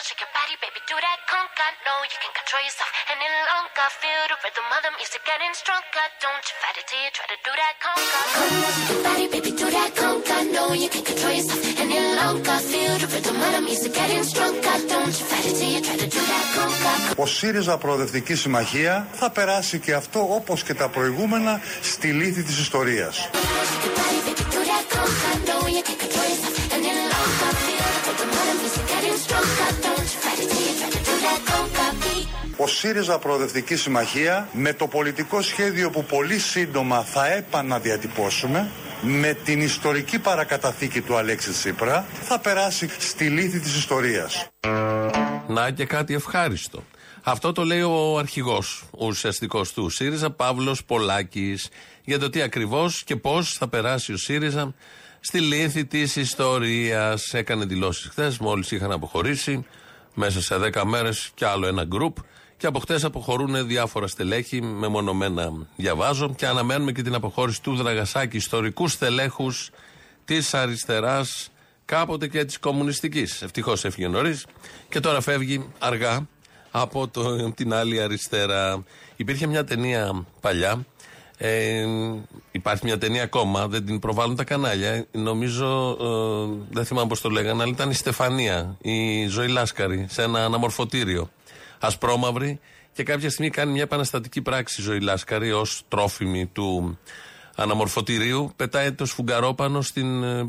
on, shake your body, baby, do that conga. No, you can control yourself any longer. Feel the rhythm of the music getting stronger. Don't you fight it till you try to do that conga. Come on, shake your body, baby, do that conga. No, you can control yourself any longer. Feel the rhythm of the music getting stronger. Don't you fight it till you try to do that conga. Ο ΣΥΡΙΖΑ Προοδευτική Συμμαχία θα περάσει και αυτό όπως και τα προηγούμενα στη λύθη της ιστορίας. Shake your body, baby, do that conga. No, you can control yourself any longer. Feel the rhythm of the music getting stronger. ΣΥΡΙΖΑ Προοδευτική Συμμαχία με το πολιτικό σχέδιο που πολύ σύντομα θα επαναδιατυπώσουμε με την ιστορική παρακαταθήκη του Αλέξη Τσίπρα θα περάσει στη λύθη της ιστορίας. Να και κάτι ευχάριστο. Αυτό το λέει ο αρχηγός, ο ουσιαστικός του ΣΥΡΙΖΑ, Παύλος Πολάκης, για το τι ακριβώς και πώς θα περάσει ο ΣΥΡΙΖΑ στη λύθη της ιστορίας. Έκανε δηλώσεις χθες, μόλις είχαν αποχωρήσει, μέσα σε 10 μέρες κι άλλο ένα γκρουπ. Και από χτες αποχωρούν διάφορα στελέχη, μεμονωμένα διαβάζω, και αναμένουμε και την αποχώρηση του Δραγασάκη, ιστορικούς στελέχους της αριστεράς, κάποτε και της κομμουνιστικής. Ευτυχώς έφυγε νωρίς και τώρα φεύγει αργά από το, την άλλη αριστερά. Υπήρχε μια ταινία παλιά. Ε, υπάρχει μια ταινία ακόμα, δεν την προβάλλουν τα κανάλια. Νομίζω, ε, δεν θυμάμαι πώς το λέγανε, αλλά ήταν η Στεφανία, η Ζωή Λάσκαρη, σε ένα αναμορφωτήριο. Ασπρόμαυρη. Και κάποια στιγμή κάνει μια επαναστατική πράξη η Ζωή Λάσκαρη ως τρόφιμη του αναμορφωτηρίου. Πετάει το σφουγγαρόπανο στην, ε,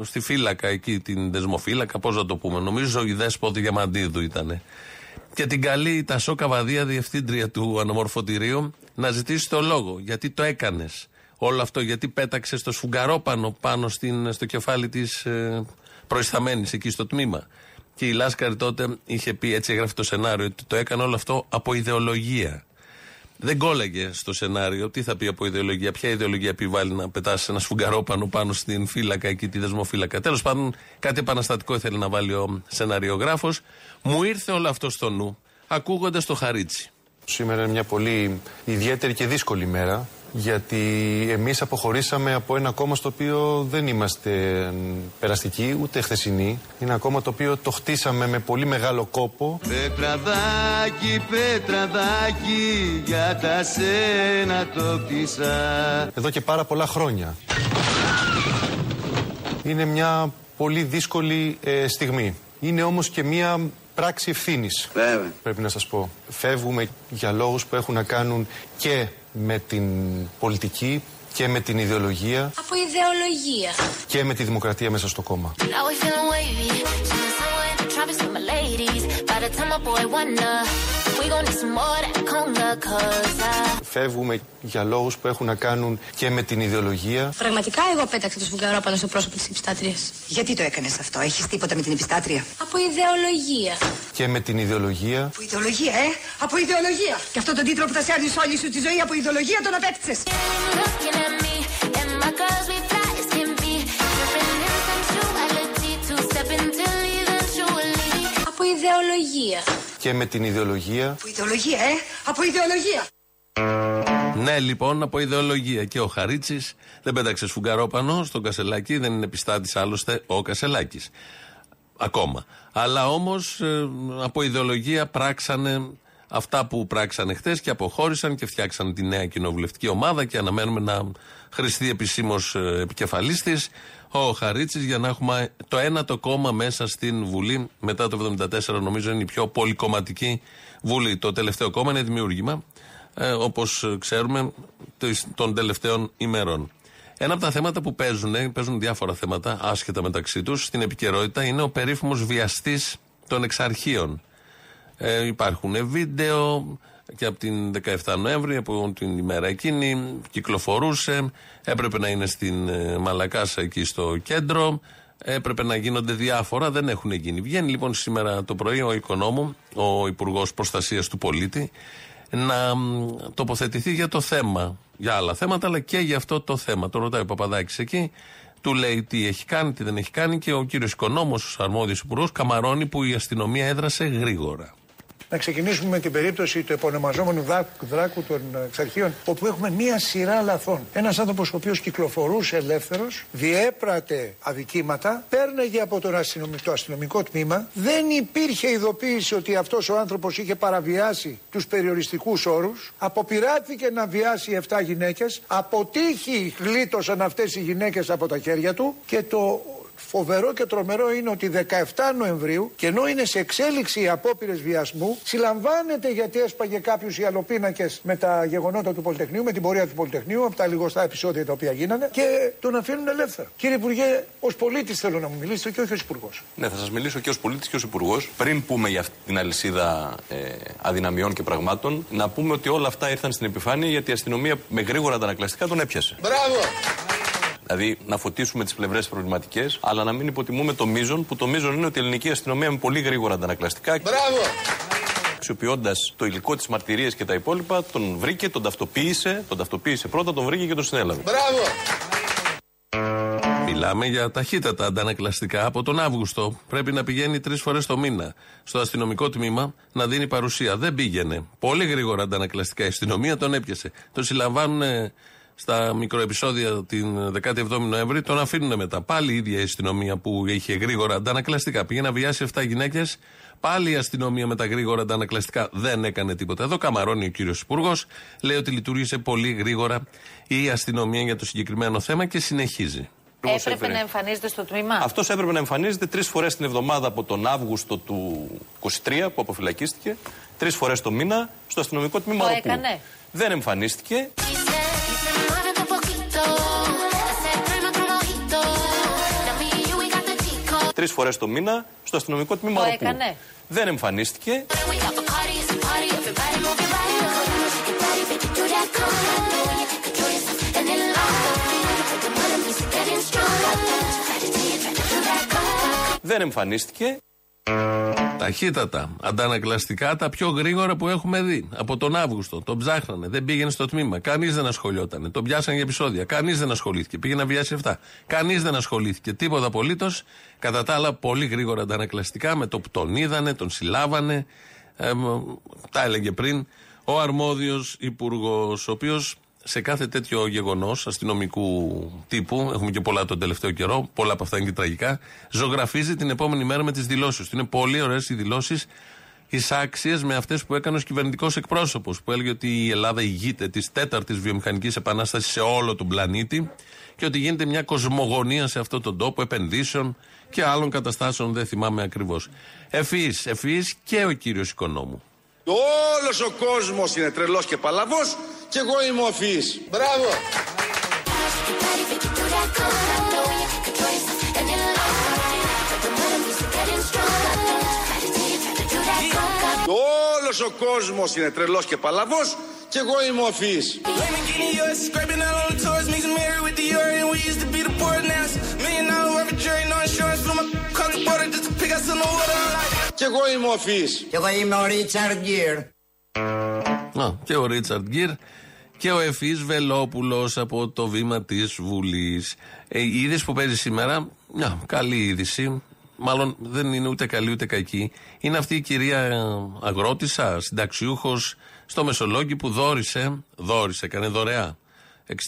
στη φύλακα εκεί, την δεσμοφύλακα, πώς να το πούμε. Νομίζω η Δέσποτη Διαμαντίδου ήταν και την καλή η Τασό Καβαδία, διευθύντρια του αναμορφωτηρίου, να ζητήσει το λόγο. Γιατί το έκανες όλο αυτό, γιατί πέταξες το σφουγγαρόπανο πάνω στην, στο κεφάλι της ε, προϊσταμένης εκεί στο τμήμα. Και η Λάσκαρη τότε είχε πει, έτσι έγραφε το σενάριο, ότι το έκανε όλο αυτό από ιδεολογία. Δεν κόλλαγε στο σενάριο. Τι θα πει από ιδεολογία, ποια ιδεολογία επιβάλλει να πετάσει ένα σφουγγαρόπανο πάνω στην φύλακα εκεί, τη δεσμοφύλακα. Τέλος πάντων, κάτι επαναστατικό ήθελε να βάλει ο σεναριογράφος. Μου ήρθε όλο αυτό στο νου, ακούγοντας το χαρίτσι. Σήμερα είναι μια πολύ ιδιαίτερη και δύσκολη μέρα γιατί εμείς αποχωρήσαμε από ένα κόμμα στο οποίο δεν είμαστε περαστικοί ούτε χθεσινοί. Είναι ένα κόμμα το οποίο το χτίσαμε με πολύ μεγάλο κόπο. Πετραδάκι, πετραδάκι, για τα σένα το κτίσα. Εδώ και πάρα πολλά χρόνια. Είναι μια πολύ δύσκολη ε, στιγμή. Είναι όμως και μια πράξη ευθύνης. Βέβαια. Πρέπει να σας πω. Φεύγουμε για λόγους που έχουν να κάνουν και με την πολιτική και με την ιδεολογία Από ιδεολογία. και με τη δημοκρατία μέσα στο κόμμα. Now we feeling wavy. Chillin' somewhere in the tropics with my ladies. By the time my boy wonder, we gon' need some more of that conga, cause I. Φεύγουμε για λόγους που έχουν να κάνουν και με την ιδεολογία Πραγματικά εγώ πέταξα το σφουγγαρόπανο στο πρόσωπο της επιστάτρια. Γιατί το έκανες αυτό, έχεις τίποτα με την επιστάτρια. Από ιδεολογία. και με την ιδεολογία Από ιδεολογία, ε! Από ιδεολογία! Και αυτό τον τίτλο που θα σέρνεις όλη σου τη ζωή από ιδεολογία τον απέκτησες. Ιδεολογία. και με την ιδεολογία Από ιδεολογία, ε! Από ιδεολογία! Ναι, λοιπόν, από ιδεολογία. Και ο Χαρίτσι δεν πέταξε σφουγγαρόπανο στον Κασελάκη, δεν είναι επιστάτης άλλωστε ο Κασελάκης. Ακόμα. Αλλά όμως από ιδεολογία πράξανε αυτά που πράξανε χθες και αποχώρησαν και φτιάξαν τη νέα κοινοβουλευτική ομάδα και αναμένουμε να χρηστεί επισήμως επικεφαλής της ο Χαρίτσι για να έχουμε το ένατο κόμμα μέσα στην Βουλή. Μετά το 1974, νομίζω, είναι η πιο πολυκομματική Βουλή. Το τελευταίο κόμμα είναι δημιούργημα ε, όπως ξέρουμε, της- των τελευταίων ημερών. Ένα από τα θέματα που παίζουν, ε, παίζουν διάφορα θέματα άσχετα μεταξύ τους στην επικαιρότητα, είναι ο περίφημος βιαστής των εξαρχείων. Ε, υπάρχουν βίντεο και από την 17 Νοέμβρη, από την ημέρα εκείνη, κυκλοφορούσε. Έπρεπε να είναι στην ε, Μαλακάσα εκεί στο κέντρο. Έπρεπε να γίνονται διάφορα, δεν έχουν γίνει. Βγαίνει λοιπόν σήμερα το πρωί ο οικονόμου, ο Υπουργός Προστασίας του Πολίτη, να μ, τοποθετηθεί για το θέμα. Για άλλα θέματα, αλλά και για αυτό το θέμα. Το ρωτάει ο Παπαδάκης εκεί, του λέει τι έχει κάνει, τι δεν έχει κάνει και ο κύριος Οικονόμος, ο αρμόδιος υπουργός, καμαρώνει που η αστυνομία έδρασε γρήγορα. Να ξεκινήσουμε με την περίπτωση του επωνομαζόμενου δράκου, δράκου των εξαρχείων, όπου έχουμε μία σειρά λαθών. Ένας άνθρωπος ο οποίος κυκλοφορούσε ελεύθερος, διέπρατε αδικήματα, πέρνεγε από τον αστυνομικό, το αστυνομικό τμήμα, δεν υπήρχε ειδοποίηση ότι αυτός ο άνθρωπος είχε παραβιάσει τους περιοριστικούς όρους, αποπειράθηκε να βιάσει 7 γυναίκες, αποτύχει γλίτωσαν αυτές οι γυναίκες από τα χέρια του. Και το φοβερό και τρομερό είναι ότι 17 Νοεμβρίου, και ενώ είναι σε εξέλιξη οι απόπειρες βιασμού, συλλαμβάνεται γιατί έσπαγε κάποιους οι αλοπίνακε με τα γεγονότα του Πολυτεχνείου, με την πορεία του Πολυτεχνείου, από τα λιγοστά επεισόδια τα οποία γίνανε και τον αφήνουν ελεύθερο. Κύριε Υπουργέ, ως πολίτης θέλω να μου μιλήσετε και όχι ως Υπουργός. Ναι, θα σας μιλήσω και ως πολίτης και ως Υπουργός. Πριν πούμε για αυτή την αλυσίδα ε, αδυναμιών και πραγμάτων, να πούμε ότι όλα αυτά ήρθαν στην επιφάνεια γιατί η αστυνομία με γρήγορα αντανακλαστικά τον έπιασε. Μπράβο! Δηλαδή να φωτίσουμε τις πλευρές προβληματικές, αλλά να μην υποτιμούμε το μείζον, που το μείζον είναι ότι η ελληνική αστυνομία με πολύ γρήγορα αντανακλαστικά. Μπράβο! Αξιοποιώντας το υλικό τη μαρτυρία και τα υπόλοιπα, τον βρήκε, τον ταυτοποίησε, τον ταυτοποίησε πρώτα, τον βρήκε και τον συνέλαβε. Μπράβο! Μιλάμε για ταχύτατα αντανακλαστικά από τον Αύγουστο. Πρέπει να πηγαίνει τρεις φορές το μήνα στο αστυνομικό τμήμα να δίνει παρουσία. Δεν πήγαινε. Πολύ γρήγορα αντανακλαστικά η αστυνομία τον έπιασε. Τον συλλαμβάνουν στα μικροεπισόδια την 17η Νοέμβρη, τον αφήνουν μετά. Πάλι η ίδια η αστυνομία που είχε γρήγορα αντανακλαστικά. Πήγε να βιάσει 7 γυναίκες. Πάλι η αστυνομία με τα γρήγορα αντανακλαστικά δεν έκανε τίποτα. Εδώ καμαρώνει ο κύριος Υπουργός. Λέει ότι λειτουργήσε πολύ γρήγορα η αστυνομία για το συγκεκριμένο θέμα και συνεχίζει. Έπρεπε να εμφανίζεται στο τμήμα; Αυτός έπρεπε να εμφανίζεται τρεις φορές την εβδομάδα από τον Αύγουστο του 23 που αποφυλακίστηκε, τρεις φορές το μήνα στο αστυνομικό τμήμα Το Ροπού. έκανε; Δεν εμφανίστηκε. Τρεις φορές το μήνα στο αστυνομικό τμήμα έκανε. Δεν εμφανίστηκε. Δεν εμφανίστηκε. Ταχύτατα, αντανακλαστικά τα πιο γρήγορα που έχουμε δει. Από τον Αύγουστο. Τον ψάχνανε, δεν πήγαινε στο τμήμα. Κανείς δεν ασχολιόταν. Τον πιάσαν για επεισόδια. Κανείς δεν ασχολήθηκε. Πήγε να βιάσει αυτά. Κανείς δεν ασχολήθηκε. Τίποτα απολύτως. Κατά τα άλλα, πολύ γρήγορα αντανακλαστικά με το που τον είδανε, τον συλλάβανε. Ε, μ, τα έλεγε πριν ο αρμόδιος υπουργός, ο οποίος σε κάθε τέτοιο γεγονός αστυνομικού τύπου, έχουμε και πολλά τον τελευταίο καιρό, πολλά από αυτά είναι και τραγικά, ζωγραφίζει την επόμενη μέρα με τις δηλώσεις του. Είναι πολύ ωραίες οι δηλώσεις, εισάξιε με αυτές που έκανε ω κυβερνητικός εκπρόσωπος, που έλεγε ότι η Ελλάδα ηγείται της τέταρτης βιομηχανικής επανάστασης σε όλο τον πλανήτη και ότι γίνεται μια κοσμογονία σε αυτόν τον τόπο επενδύσεων και άλλων καταστάσεων, δεν θυμάμαι ακριβώς. Ευφυής, ευφυής και ο κύριος Οικονόμου. Όλος ο κόσμος είναι τρελός και παλάβου και εγώ είμαι οφύ. Μπράβο! Όλος ο κόσμος είναι τρελός και παλάβω, και εγώ είμαι οφύ. I'm like, Και εγώ είμαι ο φύης. Και εγώ είμαι ο Ρίτσαρντ Γκίρ. Α, και ο Ρίτσαρντ Γκίρ και ο Εφής Βελόπουλος από το βήμα της Βουλής. Ε, η είδηση που παίζει σήμερα, μια καλή είδηση. Μάλλον δεν είναι ούτε καλή ούτε κακή. Είναι αυτή η κυρία ε, αγρότησα, συνταξιούχος στο Μεσολόγγι που δόρισε, δόρισε, έκανε δωρεά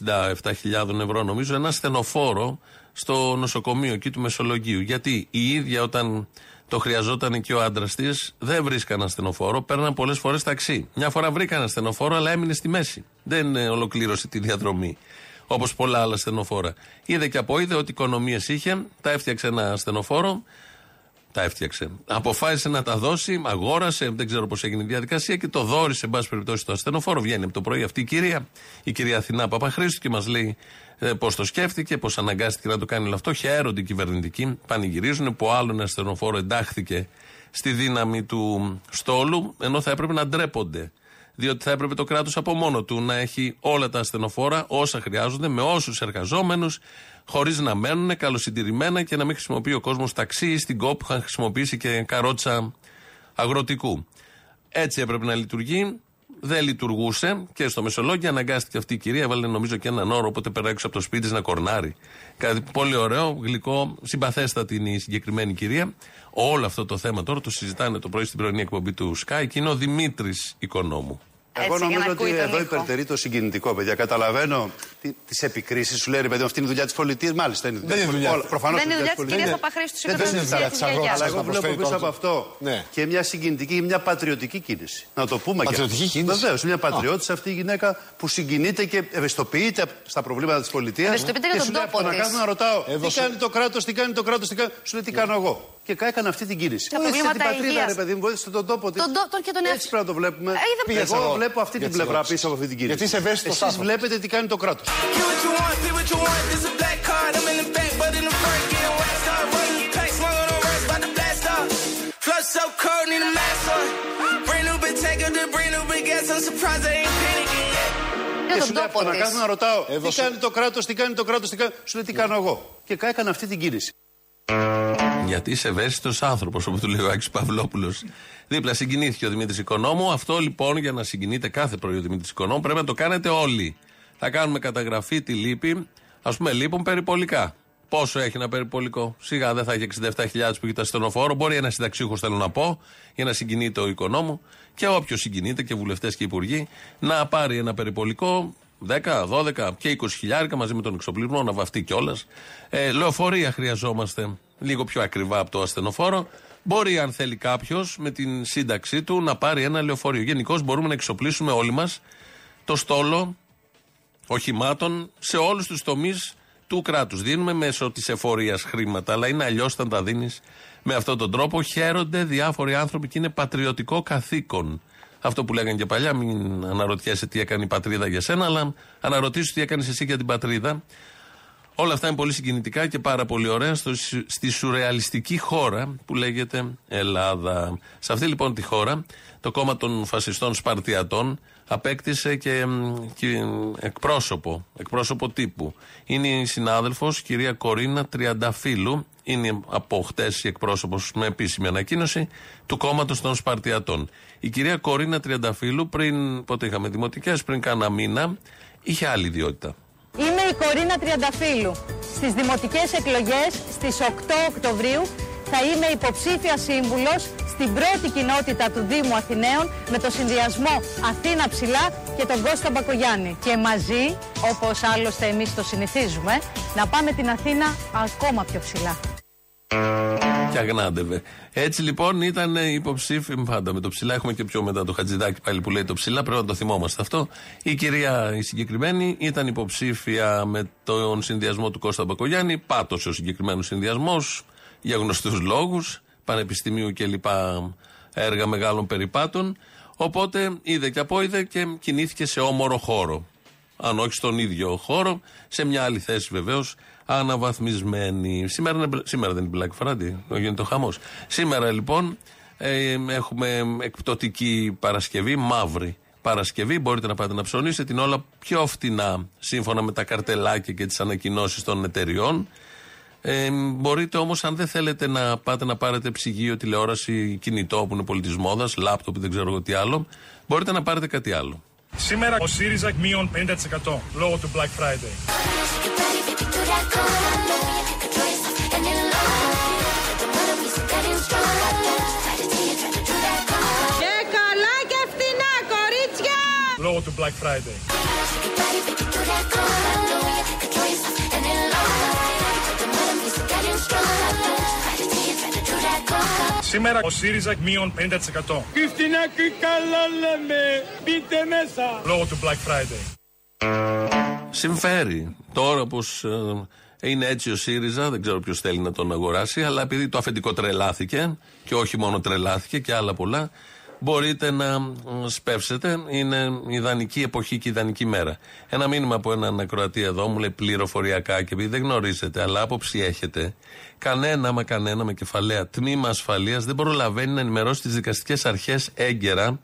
67.000 ευρώ νομίζω, ένα στενοφόρο στο νοσοκομείο εκεί του Μεσολογγίου. Γιατί η ίδια όταν το χρειαζόταν και ο άντρας της, δεν βρίσκαν στενοφόρο, παίρναν πολλές φορές ταξί. Μια φορά βρήκαν στενοφόρο, αλλά έμεινε στη μέση. Δεν ε, ολοκλήρωσε τη διαδρομή. Όπως πολλά άλλα στενοφόρα. Είδε και από είδε ότι οικονομίες είχε, τα έφτιαξε ένα στενοφόρο, τα έφτιαξε. Αποφάσισε να τα δώσει, αγόρασε, δεν ξέρω πώς έγινε η διαδικασία και το δόρισε, εν πάση περιπτώσει, στο ασθενοφόρο. Βγαίνει από το πρωί αυτή η κυρία, η κυρία Αθηνά Παπαχρήστου και μας λέει ε, πώς το σκέφτηκε, πώς αναγκάστηκε να το κάνει όλο αυτό. Χαίρονται οι κυβερνητικοί, πανηγυρίζουν που άλλο ένα ασθενοφόρο εντάχθηκε στη δύναμη του στόλου, ενώ θα έπρεπε να ντρέπονται. Διότι θα έπρεπε το κράτος από μόνο του να έχει όλα τα ασθενοφόρα, όσα χρειάζονται, με όσους εργαζόμενους, χωρίς να μένουν καλοσυντηρημένα και να μην χρησιμοποιεί ο κόσμος ταξί ή στην κόπ που είχαν χρησιμοποιήσει και καρότσα αγροτικού. Έτσι έπρεπε να λειτουργεί. Δεν λειτουργούσε και στο Μεσολόγιο αναγκάστηκε αυτή η κυρία, έβαλε νομίζω και έναν όρο, οπότε περάει έξω από το σπίτι της να κορνάρει. Κάτι πολύ ωραίο, γλυκό, συμπαθέστατη είναι η συγκεκριμένη κυρία. Όλο αυτό το θέμα τώρα το συζητάνε το πρωί στην πρωινή εκπομπή του Sky και είναι ο Δημήτρης Οικονόμου. Εγώ νομίζω ότι εδώ υπερτερεί το συγκινητικό, παιδιά. Καταλαβαίνω τι επικρίσεις. Σου λέει ρε παιδί, αυτή είναι η δουλειά της πολιτείας. Μάλιστα είναι η δουλειά της πολιτείας. Προφανώς δεν είναι δουλειά της κυρίας Παπαχρήστου. Δεν είναι δουλειά τη αγρότης. Αλλά εγώ βλέπω πίσω από αυτό και μια συγκινητική ή μια πατριωτική κίνηση. Να το πούμε και Πατριωτική κίνηση. Βεβαίως, μια πατριώτης αυτή η γυναίκα που συγκινείται και ευαισθητοποιείται στα προβλήματα της πολιτείας. Ευαισθητοποιείται για τον τόπο Να κάθομαι να ρωτάω τι κάνει το κράτος, τι κάνει το κράτος, τι κάνει. Σου λέει τι κάνω εγώ. Και έκανα αυτή την κίνηση. Τα προβλήματα την πατρίδα, υγείας. ρε παιδί μου, βοήθησε τον τόπο της. Τον τό- και τον Έτσι πρέπει να το βλέπουμε. Ε, είδα- Εγώ βλέπω αυτή την Γιατί πλευρά ρώτησες. πίσω από αυτή την κίνηση. Γιατί είσαι ευαίσθητος Εσείς άνθρωπος. βλέπετε τι κάνει το κράτος. Get what you want, be what you want. This a black card. I'm in the back, but in the front, getting waxed up. Running the pack, smoke on the rest, about to blast off. Flush so cold, need a mask on. Brand new big tank of the brand new big gas. I'm surprised I ain't panicking yet. Για Και τον σου λέει τόπο αυτό να της. κάθομαι να ρωτάω Έδωσε- τι κάνει το κράτος, τι κάνει το κράτος, τι κάνει. Σου λέει τι κάνω εγώ. Και έκανα αυτή την κίνηση. Γιατί είσαι ευαίσθητος άνθρωπος, όπως του λέει ο Άκης Παυλόπουλος. Δίπλα συγκινήθηκε ο Δημήτρης Οικονόμου. Αυτό λοιπόν για να συγκινείται κάθε πρωί ο Δημήτρης Οικονόμου πρέπει να το κάνετε όλοι. Θα κάνουμε καταγραφή τη λύπη, ας πούμε, λείπουν περιπολικά. Πόσο έχει ένα περιπολικό; Σιγά δεν θα έχει 67.000 που έχει τα στενοφόρο. Μπορεί ένα συνταξίχο, θέλω να πω, για να συγκινείται ο οικονόμου και όποιος συγκινείται και βουλευτές και υπουργοί να πάρει ένα περιπολικό 10, 12 και 20 χιλιάρικα μαζί με τον εξοπλισμό να βαφτεί κιόλας. Ε, λεωφορεία χρειαζόμαστε λίγο πιο ακριβά από το ασθενοφόρο. Μπορεί, αν θέλει κάποιος, με την σύνταξή του να πάρει ένα λεωφορείο. Γενικώς μπορούμε να εξοπλίσουμε όλοι μας το στόλο οχημάτων σε όλους τους τομείς του κράτους. Δίνουμε μέσω της εφορίας χρήματα, αλλά είναι αλλιώς όταν τα δίνεις με αυτόν τον τρόπο. Χαίρονται διάφοροι άνθρωποι και είναι πατριωτικό καθήκον. Αυτό που λέγανε και παλιά, μην αναρωτιέσαι τι έκανε η πατρίδα για σένα, αλλά αναρωτήσου τι έκανε εσύ για την πατρίδα. Όλα αυτά είναι πολύ συγκινητικά και πάρα πολύ ωραία στο, στη σουρεαλιστική χώρα που λέγεται Ελλάδα. Σε αυτή λοιπόν τη χώρα το κόμμα των φασιστών Σπαρτιατών απέκτησε και, μ, και εκπρόσωπο, εκπρόσωπο τύπου. Είναι η συνάδελφος κυρία Κορίνα Τριανταφύλου, είναι από χτες η εκπρόσωπος με επίσημη ανακοίνωση του κόμματος των Σπαρτιατών. Η κυρία Κορίνα Τριανταφύλου πριν, πότε είχαμε δημοτικές, πριν κάνα μήνα, είχε άλλη ιδιότητα. Είμαι η Κορίνα Τριανταφύλου. Στις δημοτικές εκλογές στις 8 Οκτωβρίου θα είμαι υποψήφια σύμβουλος στην πρώτη κοινότητα του Δήμου Αθηναίων με το συνδυασμό Αθήνα Ψηλά και τον Κώστα Μπακογιάννη. Και μαζί, όπως άλλωστε εμείς το συνηθίζουμε, να πάμε την Αθήνα ακόμα πιο ψηλά. Και αγνάντευε. Έτσι λοιπόν ήταν υποψήφι. Πάντα με το ψηλά έχουμε και πιο μετά το Χατζηδάκι πάλι που λέει το ψηλά. Πρέπει να το θυμόμαστε αυτό. Η κυρία η συγκεκριμένη ήταν υποψήφια με τον συνδυασμό του Κώστα Μπακογιάννη. Πάτωσε ο συγκεκριμένος συνδυασμός για γνωστούς λόγους. Πανεπιστημίου και λοιπά έργα μεγάλων περιπάτων. Οπότε είδε και απόειδε και κινήθηκε σε όμορο χώρο. Αν όχι στον ίδιο χώρο, σε μια άλλη θέση βεβαίως, αναβαθμισμένη. Σήμερα, είναι- σήμερα δεν είναι Black Friday, γίνεται ο χαμός. Σήμερα λοιπόν ε, έχουμε εκπτωτική Παρασκευή, μαύρη Παρασκευή. Μπορείτε να πάτε να ψωνίσετε την όλα πιο φτηνά, σύμφωνα με τα καρτελάκια και τις ανακοινώσεις των εταιριών. Ε, μπορείτε όμως, αν δεν θέλετε να πάτε να πάρετε ψυγείο, τηλεόραση, κινητό που είναι πολύ τη μόδα, λάπτοπ, δεν ξέρω εγώ τι άλλο, μπορείτε να πάρετε κάτι άλλο. Σήμερα ο ΣΥΡΙΖΑ μείον 50% λόγω του Black Friday. Και καλά και φτηνά, κορίτσια! Λόγω του Black Friday. Σήμερα ο ΣΥΡΙΖΑ μείον 50%. Τι φτηνά και καλά λέμε, μπείτε μέσα. Λόγω του Black Friday. Συμφέρει. Τώρα πως είναι έτσι ο ΣΥΡΙΖΑ, δεν ξέρω ποιος θέλει να τον αγοράσει, αλλά επειδή το αφεντικό τρελάθηκε, και όχι μόνο τρελάθηκε και άλλα πολλά, μπορείτε να ε, σπεύσετε. Είναι ιδανική εποχή και ιδανική μέρα. Ένα μήνυμα από έναν ακροατή εδώ μου λέει πληροφοριακά και επειδή δεν γνωρίζετε, αλλά άποψη έχετε, κανένα μα κανένα με κεφαλαία τμήμα ασφαλείας δεν προλαβαίνει να ενημερώσει τις δικαστικές αρχές έγκαιρα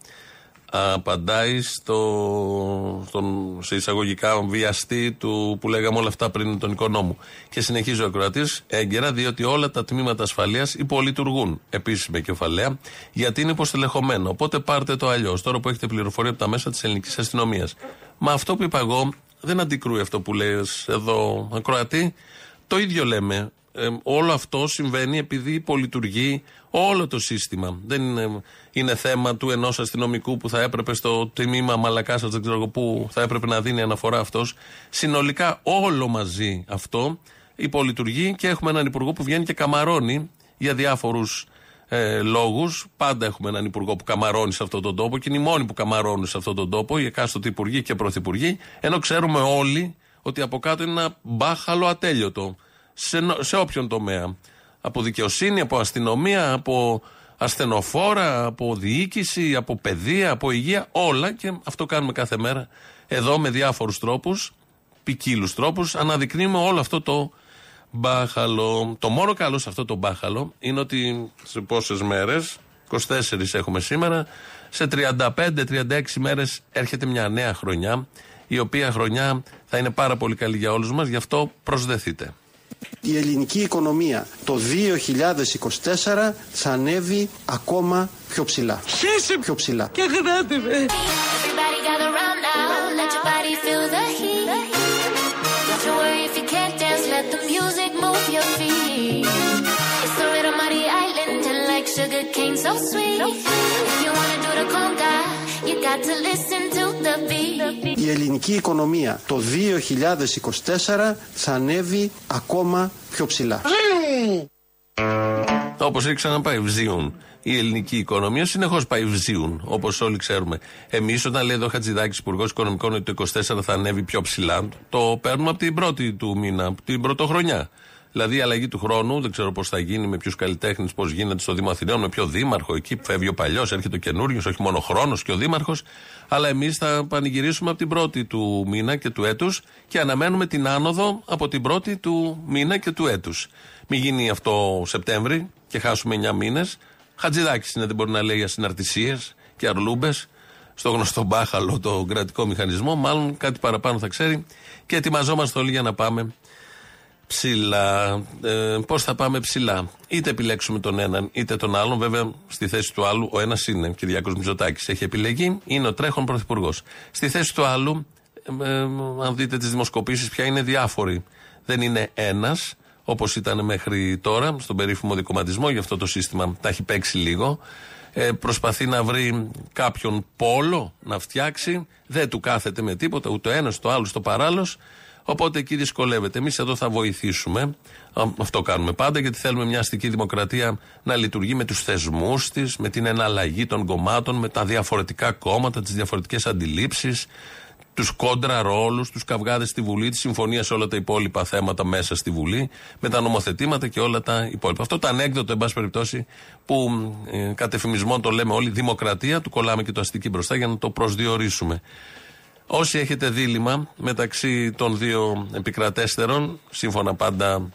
Απαντάει στο, στον, σε εισαγωγικά βιαστή του που λέγαμε όλα αυτά πριν τον οικονόμου. Και συνεχίζει ο ακροατής έγκαιρα, διότι όλα τα τμήματα ασφαλείας υπολειτουργούν. Επίση κεφαλαία, γιατί είναι υποστελεχωμένο. Οπότε πάρτε το αλλιώς. Τώρα που έχετε πληροφορία από τα μέσα της ελληνικής αστυνομίας. Μα αυτό που είπα εγώ δεν αντικρούει αυτό που λέει εδώ ακροατή. Το ίδιο λέμε. Ε, όλο αυτό συμβαίνει επειδή υπολειτουργεί όλο το σύστημα. Δεν είναι, είναι θέμα του ενός αστυνομικού που θα έπρεπε στο τμήμα Μαλακάσα, δεν ξέρω πού θα έπρεπε να δίνει αναφορά αυτός. Συνολικά όλο μαζί αυτό υπολειτουργεί και έχουμε έναν υπουργό που βγαίνει και καμαρώνει για διάφορους ε, λόγους. Πάντα έχουμε έναν υπουργό που καμαρώνει σε αυτόν τον τόπο και είναι οι μόνοι που καμαρώνουν σε αυτόν τον τόπο, οι εκάστοτε υπουργοί και πρωθυπουργοί, ενώ ξέρουμε όλοι ότι από κάτω είναι ένα μπάχαλο ατέλειωτο σε, σε όποιον τομέα. Από δικαιοσύνη, από αστυνομία, από ασθενοφόρα, από διοίκηση, από παιδεία, από υγεία, όλα και αυτό κάνουμε κάθε μέρα εδώ με διάφορους τρόπους, ποικίλους τρόπους, αναδεικνύουμε όλο αυτό το μπάχαλο. Το μόνο καλό σε αυτό το μπάχαλο είναι ότι σε πόσες μέρες, 24 έχουμε σήμερα, σε 35-36 μέρες έρχεται μια νέα χρονιά, η οποία χρονιά θα είναι πάρα πολύ καλή για όλους μας, γι' αυτό προσδεθείτε η ελληνική οικονομία το 2024 θα ανέβει ακόμα πιο ψηλά. Χέσε πιο ψηλά. Και γράτε με. Sugar cane so sweet. If you wanna do the conga, you got to listen to η ελληνική οικονομία το 2024 θα ανέβει ακόμα πιο ψηλά. Όπως έχει ξαναπάει, βζίουν. Η ελληνική οικονομία συνεχώς πάει βζίουν, όπως όλοι ξέρουμε. Εμείς, όταν λέει εδώ Χατζηδάκης, Υπουργός Οικονομικών, ότι το 24 θα ανέβει πιο ψηλά, το παίρνουμε από την πρώτη του μήνα, από την πρωτοχρονιά. Δηλαδή η αλλαγή του χρόνου, δεν ξέρω πώς θα γίνει, με ποιους καλλιτέχνες, πώς γίνεται στο Δήμο Αθηναίων, με ποιο δήμαρχο εκεί που φεύγει ο παλιός, έρχεται ο καινούριο, όχι μόνο χρόνος και ο δήμαρχος. Αλλά εμείς θα πανηγυρίσουμε από την πρώτη του μήνα και του έτους και αναμένουμε την άνοδο από την πρώτη του μήνα και του έτους. Μην γίνει αυτό Σεπτέμβρη και χάσουμε 9 μήνες. Χατζηδάκης είναι, δεν μπορεί να λέει ασυναρτησίες και αρλούμπες στο γνωστό μπάχαλο το κρατικό μηχανισμό. Μάλλον κάτι παραπάνω θα ξέρει και ετοιμαζόμαστε όλοι για να πάμε ψηλά. Ε, Πώς θα πάμε ψηλά; Είτε επιλέξουμε τον έναν είτε τον άλλον. Βέβαια, στη θέση του άλλου ο ένας είναι Κυριάκος Μητσοτάκης. Έχει επιλεγεί, είναι ο τρέχον πρωθυπουργός. Στη θέση του άλλου, ε, ε, αν δείτε τις δημοσκοπήσεις, πια είναι διάφοροι. Δεν είναι ένας, όπως ήταν μέχρι τώρα, στον περίφημο δικοματισμό, γι' αυτό το σύστημα τα έχει παίξει λίγο. Ε, προσπαθεί να βρει κάποιον πόλο να φτιάξει. Δεν του κάθεται με τίποτα, ούτε ένας, το άλλο, το παράλληλος. Οπότε εκεί δυσκολεύεται. Εμείς εδώ θα βοηθήσουμε. Αυτό κάνουμε πάντα, γιατί θέλουμε μια αστική δημοκρατία να λειτουργεί με τους θεσμούς της, με την εναλλαγή των κομμάτων, με τα διαφορετικά κόμματα, τις διαφορετικές αντιλήψεις, τους κόντρα ρόλους, τους καυγάδες στη Βουλή, τη συμφωνία σε όλα τα υπόλοιπα θέματα μέσα στη Βουλή, με τα νομοθετήματα και όλα τα υπόλοιπα. Αυτό το ανέκδοτο, εν πάση περιπτώσει, που ε, κατ' το λέμε όλοι, δημοκρατία, του κολλάμε και το αστική μπροστά για να το προσδιορίσουμε. Όσοι έχετε δίλημα μεταξύ των δύο επικρατέστερων, σύμφωνα πάντα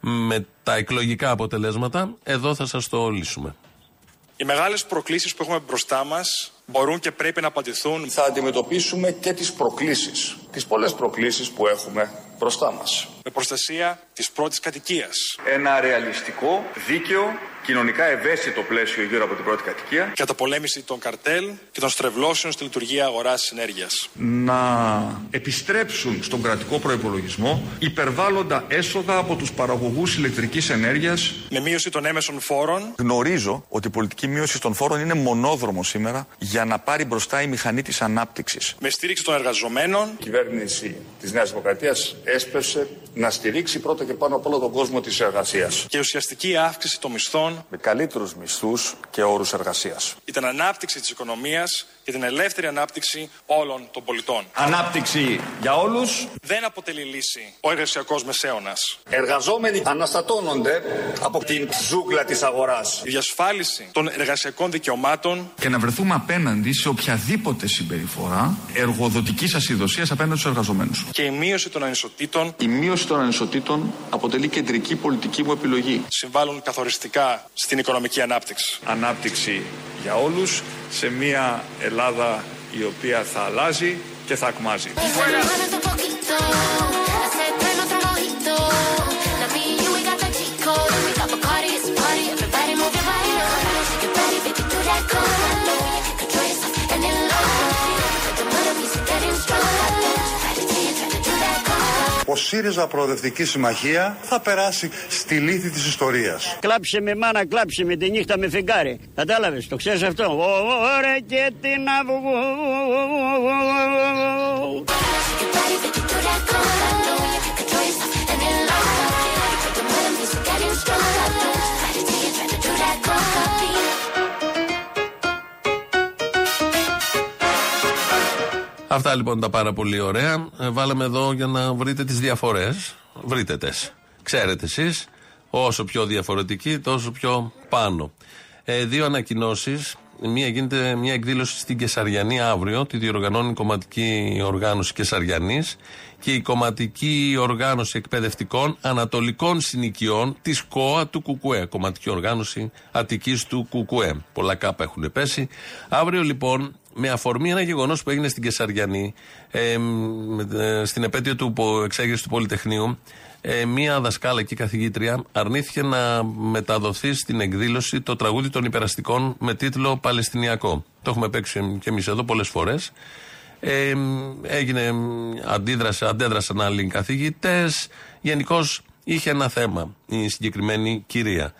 με τα εκλογικά αποτελέσματα, εδώ θα σας το λύσουμε. Οι μεγάλες προκλήσεις που έχουμε μπροστά μας μπορούν και πρέπει να απαντηθούν. Θα αντιμετωπίσουμε και τις προκλήσεις, τις πολλές προκλήσεις που έχουμε μπροστά μας. Με προστασία της πρώτης κατοικίας. Ένα ρεαλιστικό, δίκαιο κοινωνικά ευαίσθητο πλαίσιο γύρω από την πρώτη κατοικία. Καταπολέμηση των καρτέλ και των στρεβλώσεων στη λειτουργία αγοράς ενέργεια. Να επιστρέψουν στον κρατικό προπολογισμό υπερβάλλοντα έσοδα από τους παραγωγούς ηλεκτρικής ενέργειας. Με μείωση των έμεσων φόρων. Γνωρίζω ότι η πολιτική μείωση των φόρων είναι μονόδρομο σήμερα για να πάρει μπροστά η μηχανή της ανάπτυξης. Με στήριξη των εργαζομένων. Η κυβέρνηση της Νέας Δημοκρατίας έσπευσε να στηρίξει πρώτα και πάνω από όλο τον κόσμο της εργασίας. Και ουσιαστική αύξηση των μισθών με καλύτερους μισθούς και όρους εργασίας. Ήταν ανάπτυξη της οικονομίας και την ελεύθερη ανάπτυξη όλων των πολιτών. Ανάπτυξη για όλους. Δεν αποτελεί λύση ο εργασιακός μεσαίωνας. Εργαζόμενοι αναστατώνονται από την ζούγκλα της αγοράς. Η διασφάλιση των εργασιακών δικαιωμάτων και να βρεθούμε απέναντι σε οποιαδήποτε συμπεριφορά εργοδοτικής ασυδοσίας απέναντι στους εργαζομένους. Και η μείωση των ανισοτήτων. Η μείωση των ανισοτήτων αποτελεί κεντρική πολιτική μου επιλογή. Συμβάλλουν καθοριστικά στην οικονομική ανάπτυξη. Ανάπτυξη για όλους σε μια Ελλάδα η οποία θα αλλάζει και θα ακμάζει. Ο ΣΥΡΙΖΑ Προοδευτική Συμμαχία θα περάσει στη λύθη της ιστορίας. Κλάψε με μάνα, κλάψε με τη νύχτα με φεγγάρι. Κατάλαβε, το ξέρει αυτό. Ωραία και την αυγό. Αυτά λοιπόν τα πάρα πολύ ωραία. Ε, βάλαμε εδώ για να βρείτε τις διαφορές. Βρείτε τες. Ξέρετε εσείς, όσο πιο διαφορετική, τόσο πιο πάνω. Ε, δύο ανακοινώσεις. Μία γίνεται μια εκδήλωση στην Κεσαριανή αύριο, τη διοργανώνει η κομματική οργάνωση Κεσαριανής και η κομματική οργάνωση εκπαιδευτικών ανατολικών συνοικιών της ΚΟΑ του ΚΚΕ. Κομματική οργάνωση Αττικής του ΚΚΕ. Πολλά κάπα έχουν πέσει. Αύριο λοιπόν με αφορμή ένα γεγονός που έγινε στην Κεσαριανή, ε, με, ε, στην επέτειο του πο- εξέγερσης του Πολυτεχνείου, ε, μία δασκάλα και καθηγήτρια αρνήθηκε να μεταδοθεί στην εκδήλωση το τραγούδι των υπεραστικών με τίτλο Παλαιστινιακό. Το έχουμε παίξει και εμείς εδώ πολλές φορές. Ε, έγινε αντίδραση, αντέδρασαν άλλοι καθηγητές. Γενικώς είχε ένα θέμα η συγκεκριμένη κυρία.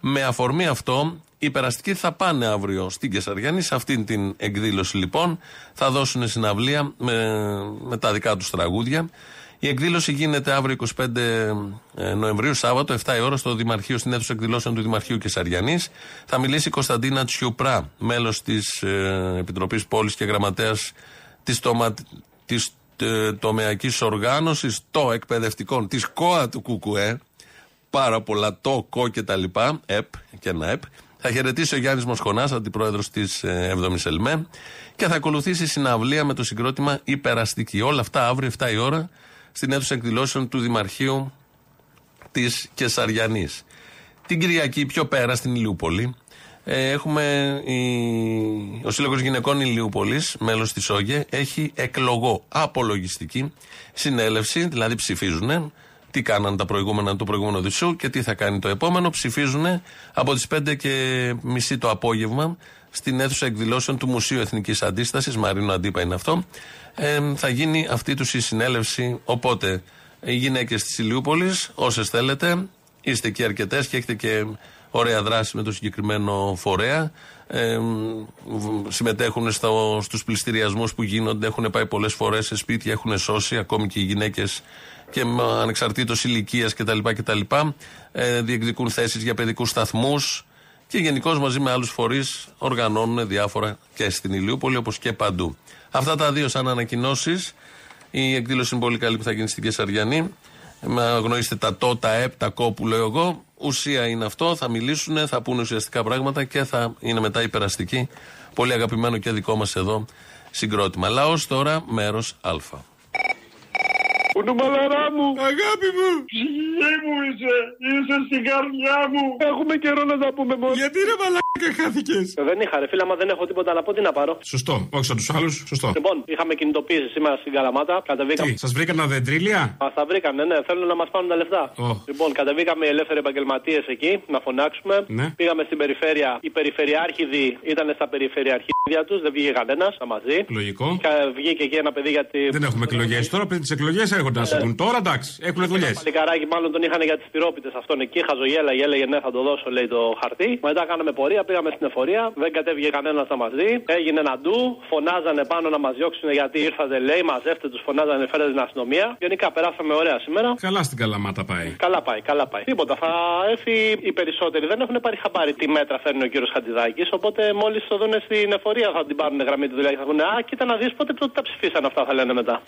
Με αφορμή αυτό, οι περαστικοί θα πάνε αύριο στην Κεσαριανή, σε αυτήν την εκδήλωση λοιπόν. Θα δώσουν συναυλία με, με τα δικά τους τραγούδια. Η εκδήλωση γίνεται αύριο 25 Νοεμβρίου, Σάββατο, 7 η ώρα, στο Δημαρχείο, στην αίθουσα εκδηλώσεων του Δημαρχείου Κεσαριανής. Θα μιλήσει η Κωνσταντίνα Τσιουπρά, μέλος της ε, Επιτροπής Πόλης και Γραμματέας της τομα... της, ε, τομεακής οργάνωσης των εκπαιδευτικών της ΚΟΑ του ΚΚΕ. Πάρα πολλά το, κο και τα λοιπά. ΕΠ και ένα ΕΠ. Θα χαιρετήσει ο Γιάννης Μοσχονά, αντιπρόεδρος της 7η ΕΛΜΕ. Και θα ακολουθήσει συναυλία με το συγκρότημα Υπεραστική. Όλα αυτά αύριο 7 η ώρα στην αίθουσα εκδηλώσεων του Δημαρχείου της Κεσαριανής. Την Κυριακή πιο πέρα στην Ηλιούπολη ε, έχουμε η, ο Σύλλογος Γυναικών Ηλιούπολης, μέλος της ΟΓΕ, έχει εκλογό απολογιστική συνέλευση, δηλαδή ψηφίζουν τι κάναν τα προηγούμενα του προηγούμενου δισού και τι θα κάνει το επόμενο. Ψηφίζουν από τις 5 και μισή το απόγευμα στην αίθουσα εκδηλώσεων του Μουσείου Εθνικής Αντίστασης. Μαρίνο Αντίπα είναι αυτό. Ε, θα γίνει αυτή τους η συνέλευση. Οπότε οι γυναίκες της Ηλιούπολης, όσες θέλετε, είστε και αρκετές και έχετε και ωραία δράση με το συγκεκριμένο φορέα. Ε, β- συμμετέχουν στο, στους πληστηριασμούς που γίνονται, έχουν πάει πολλές φορές σε σπίτια, έχουν σώσει ακόμη και οι γυναίκες και με ανεξαρτήτως ηλικίας κτλ. κτλ ε, διεκδικούν θέσεις για παιδικούς σταθμούς και γενικώς μαζί με άλλους φορείς οργανώνουν διάφορα και στην Ηλιούπολη όπως και παντού. Αυτά τα δύο σαν ανακοινώσεις. Η εκδήλωση είναι πολύ καλή που θα γίνει στην Κεσαριανή. Με γνωρίσετε τα το, τα επ, τα κο που λέω εγώ. Ουσία είναι αυτό. Θα μιλήσουν, θα πούνε ουσιαστικά πράγματα και θα είναι μετά υπεραστική. Πολύ αγαπημένο και δικό μας εδώ συγκρότημα. Λαός τώρα, μέρος Α. Κουνούμαλαρά μου! Αγάπη μου! Ψυχή μου είσαι! Είσαι στην καρδιά μου! Έχουμε καιρό να τα πούμε μόνο. Γιατί ρε μαλάκα χάθηκες! Δεν είχα, ρε φίλα, μα δεν έχω τίποτα να πω. Τι να πάρω; Σωστό, όχι σαν τους άλλους, σωστό. Λοιπόν, είχαμε κινητοποίηση σήμερα στην Καλαμάτα. Κατεβήκαμε. Τι, σας βρήκαν δεντρίλια; Μα τα βρήκανε, ναι, θέλουν να μας πάρουν τα λεφτά. Ω. Λοιπόν, κατεβήκαμε οι ελεύθεροι επαγγελματίες εκεί να φωνάξουμε. Ναι. Πήγαμε στην περιφέρεια. Οι περιφερειάρχηδοι ήταν στα περιφερειαρχίδια τους, δεν βγήκε κανένας να μα δει. Λογικό. Κα- Βγήκε εκεί ένα παιδί γιατί. Δεν έχουμε εκλογές τώρα, πριν τις εκλογές έρχονται να Ναι. σε πούν. Τώρα εντάξει, έχουν εκλογέ. Παλικαράκι, μάλλον τον είχαν για τις τυρόπιτε αυτόν εκεί. Χαζογέλα, έλεγε ναι, θα το δώσω, λέει το χαρτί. Μετά κάναμε πορεία, πήγαμε στην εφορία. Δεν κατέβηκε κανένας να μας δει. Έγινε ένα ντου. Φωνάζανε πάνω να μας διώξουν γιατί ήρθατε, λέει, μαζεύτε τους, φωνάζανε, φέρετε την αστυνομία. Γενικά περάσαμε ωραία σήμερα. Καλά στην Καλαμάτα πάει. Καλά πάει, καλά πάει. Τίποτα. Θα έρθει οι περισσότεροι. Δεν έχουν πάρει χαμπάρι τι μέτρα φέρνει ο κύριος Χατζηδάκης. Οπότε μόλις το δουν στην εφορία θα την πάρουν γραμμή του δηλαδή. Θα πούνε Α, κοίτα να δεις πότε τότε τα ψηφίσαν αυτά, θα λένε μετά.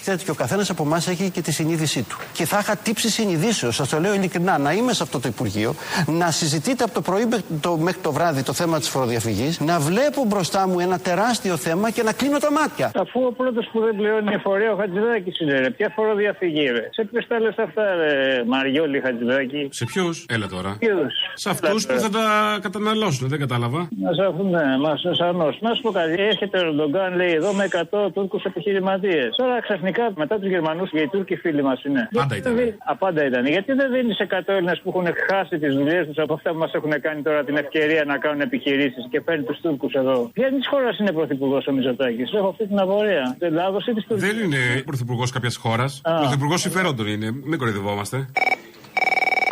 Ξέρετε και ο καθένας από εμάς έχει και τη συνείδησή του. Και θα είχα τύψεις συνειδήσεως, σας το λέω ειλικρινά, να είμαι σε αυτό το Υπουργείο, να συζητείτε από το πρωί μέχρι το, μέχρι το βράδυ το θέμα της φοροδιαφυγής, να βλέπω μπροστά μου ένα τεράστιο θέμα και να κλείνω τα μάτια. Αφού ο πρώτος που δεν πληρώνει εφορία ο Χατζηδάκης είναι, ρε. Ποια φοροδιαφυγή, ρε. Σε ποιου τα λες αυτά, ρε, Μαριόλη Χατζηδάκη; Σε ποιους, έλα τώρα. Ποιους; Σε αυτούς που θα τα καταναλώσουν, δεν κατάλαβα. Μα έχουν, ναι, μας σανώ. Να σου πω κάτι, έρχεται ο Ερντογκάν, λέει εδώ με 100 Τούρκους επιχειρηματίες. Τώρα ξαφνικά μετά τους Γερμανούς και οι Τούρκοι φίλοι μας είναι. Πάντα Γιατί δεν δίνει- Α, πάντα ήταν. Γιατί δεν δίνεις 100 Έλληνες που έχουν χάσει τις δουλειές τους από αυτά που μας έχουν κάνει τώρα την ευκαιρία να κάνουν επιχειρήσεις και παίρνει τους Τούρκους εδώ. Ποια της χώρας είναι πρωθυπουργός ο Μητσοτάκης; Έχω αυτή την απορία. Τη Ελλάδο ή τη Τουρκία. Δεν είναι πρωθυπουργός κάποιας χώρας. Πρωθυπουργός συμφερόντων είναι. Μην κοροϊδευόμαστε.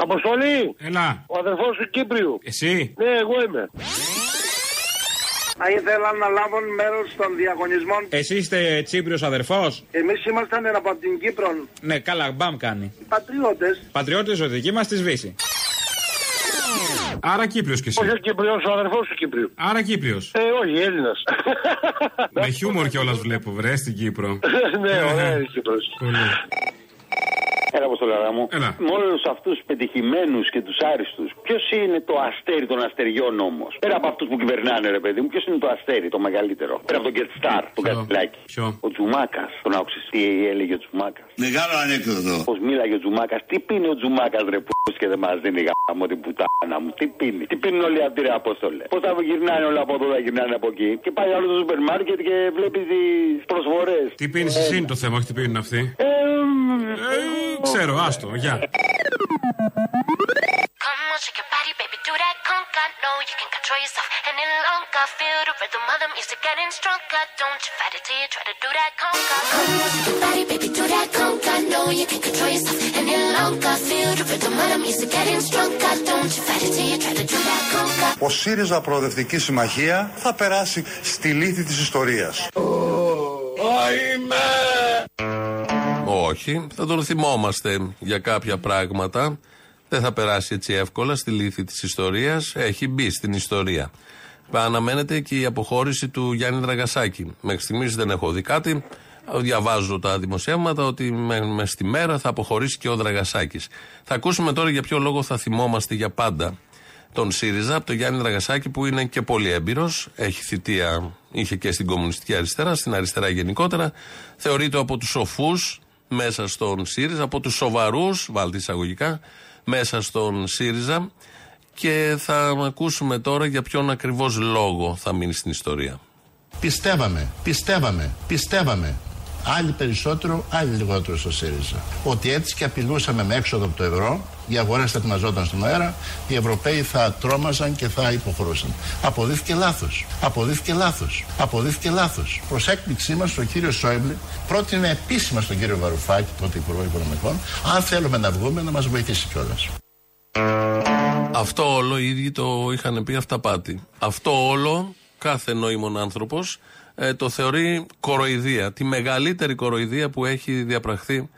Αποστολή! Έλα. Ο αδερφός του Κύπριου. Εσύ. Ναι, εγώ είμαι. Θα ήθελα να λάβουν μέρος των διαγωνισμών. Εσύ είστε Τσίπριος αδερφός; Εμείς ήμασταν από την Κύπρο. Ναι, καλά, μπαμ κάνει. Πατριώτες. Πατριώτες ο δική μας της σβήσει. Άρα Κύπριος κι εσύ. Όχι ο Κύπριο, ο αδερφός του Κύπριου. Άρα Κύπριος. Ε, όχι, Έλληνας. Με χιούμορ κιόλας βλέπω, βρε στην Κύπρο. ναι, ωραία, η Κύπρος. Πολύ. Έλα, Αποστολάρα μου. Έλα. Με όλου αυτούς του πετυχημένους και τους άριστους, ποιος είναι το αστέρι των αστεριών όμως; Πέρα από αυτούς που κυβερνάνε, ρε παιδί μου, ποιος είναι το αστέρι το μεγαλύτερο; Πέρα από τον Get Star, τον Κατσιλάκη. Ποιο; Ο Τζουμάκας. Τον άκουσε τι έλεγε ο Τζουμάκας; Μεγάλο ανέκδοτο. Πώς μίλαγε ο Τζουμάκας; Τι πίνει ο Τζουμάκας, ρε που και δεν μας δίνει γάμο την πουτάνα μου; Τι πίνει; Τι πίνουν όλοι αυτοί, ρε Απόστολε; Πώς θα γυρνάνε όλα από εδώ, θα γυρνάνε από εκεί; Και πάει άλλο στο σούπερ μάρκετ και βλέπει τις προσφορές. Τι πίνεις εσύ είναι το θέμα, όχι τι πίνουν αυτοί; Ε, Ξέρω, άστο, γεια. Ο ΣΥΡΙΖΑ Προοδευτική Συμμαχία θα περάσει στη λύθη της ιστορίας. Όχι, θα τον θυμόμαστε για κάποια πράγματα. Δεν θα περάσει έτσι εύκολα στη λύθη της ιστορίας. Έχει μπει στην ιστορία. Αναμένεται και η αποχώρηση του Γιάννη Δραγασάκη. Μέχρι στιγμής δεν έχω δει κάτι. Διαβάζω τα δημοσιεύματα ότι με, με στη μέρα θα αποχωρήσει και ο Δραγασάκης. Θα ακούσουμε τώρα για ποιο λόγο θα θυμόμαστε για πάντα τον ΣΥΡΙΖΑ από τον Γιάννη Δραγασάκη που είναι και πολύ έμπειρος. Έχει θητεία, είχε και στην κομμουνιστική αριστερά, στην αριστερά γενικότερα. Θεωρείται από τους σοφούς μέσα στον ΣΥΡΙΖΑ, από τους σοβαρούς, βάλτε εισαγωγικά, μέσα στον ΣΥΡΙΖΑ. Και θα ακούσουμε τώρα για ποιον ακριβώς λόγο θα μείνει στην ιστορία. Πιστεύαμε, πιστεύαμε, πιστεύαμε. Άλλοι περισσότερο, άλλοι λιγότερο στο ΣΥΡΙΖΑ. Ότι έτσι και απειλούσαμε με έξοδο από το ευρώ, οι αγορές θα ετοιμαζόταν στον αέρα, οι Ευρωπαίοι θα τρόμαζαν και θα υποχωρούσαν. Αποδείχθηκε λάθος. Αποδείχθηκε λάθος. Αποδείχθηκε λάθος. Προς έκπληξή μας, ο κύριος Σόιμπλε πρότεινε επίσημα στον κύριο Βαρουφάκη, τότε Υπουργό Οικονομικών, αν θέλουμε να βγούμε, να μας βοηθήσει κιόλας. Αυτό όλο οι ίδιοι το είχαν πει αυταπάτη. Αυτό όλο κάθε νοήμων άνθρωπος ε, το θεωρεί κοροϊδία. Τη μεγαλύτερη κοροϊδία που έχει διαπραχθεί ε,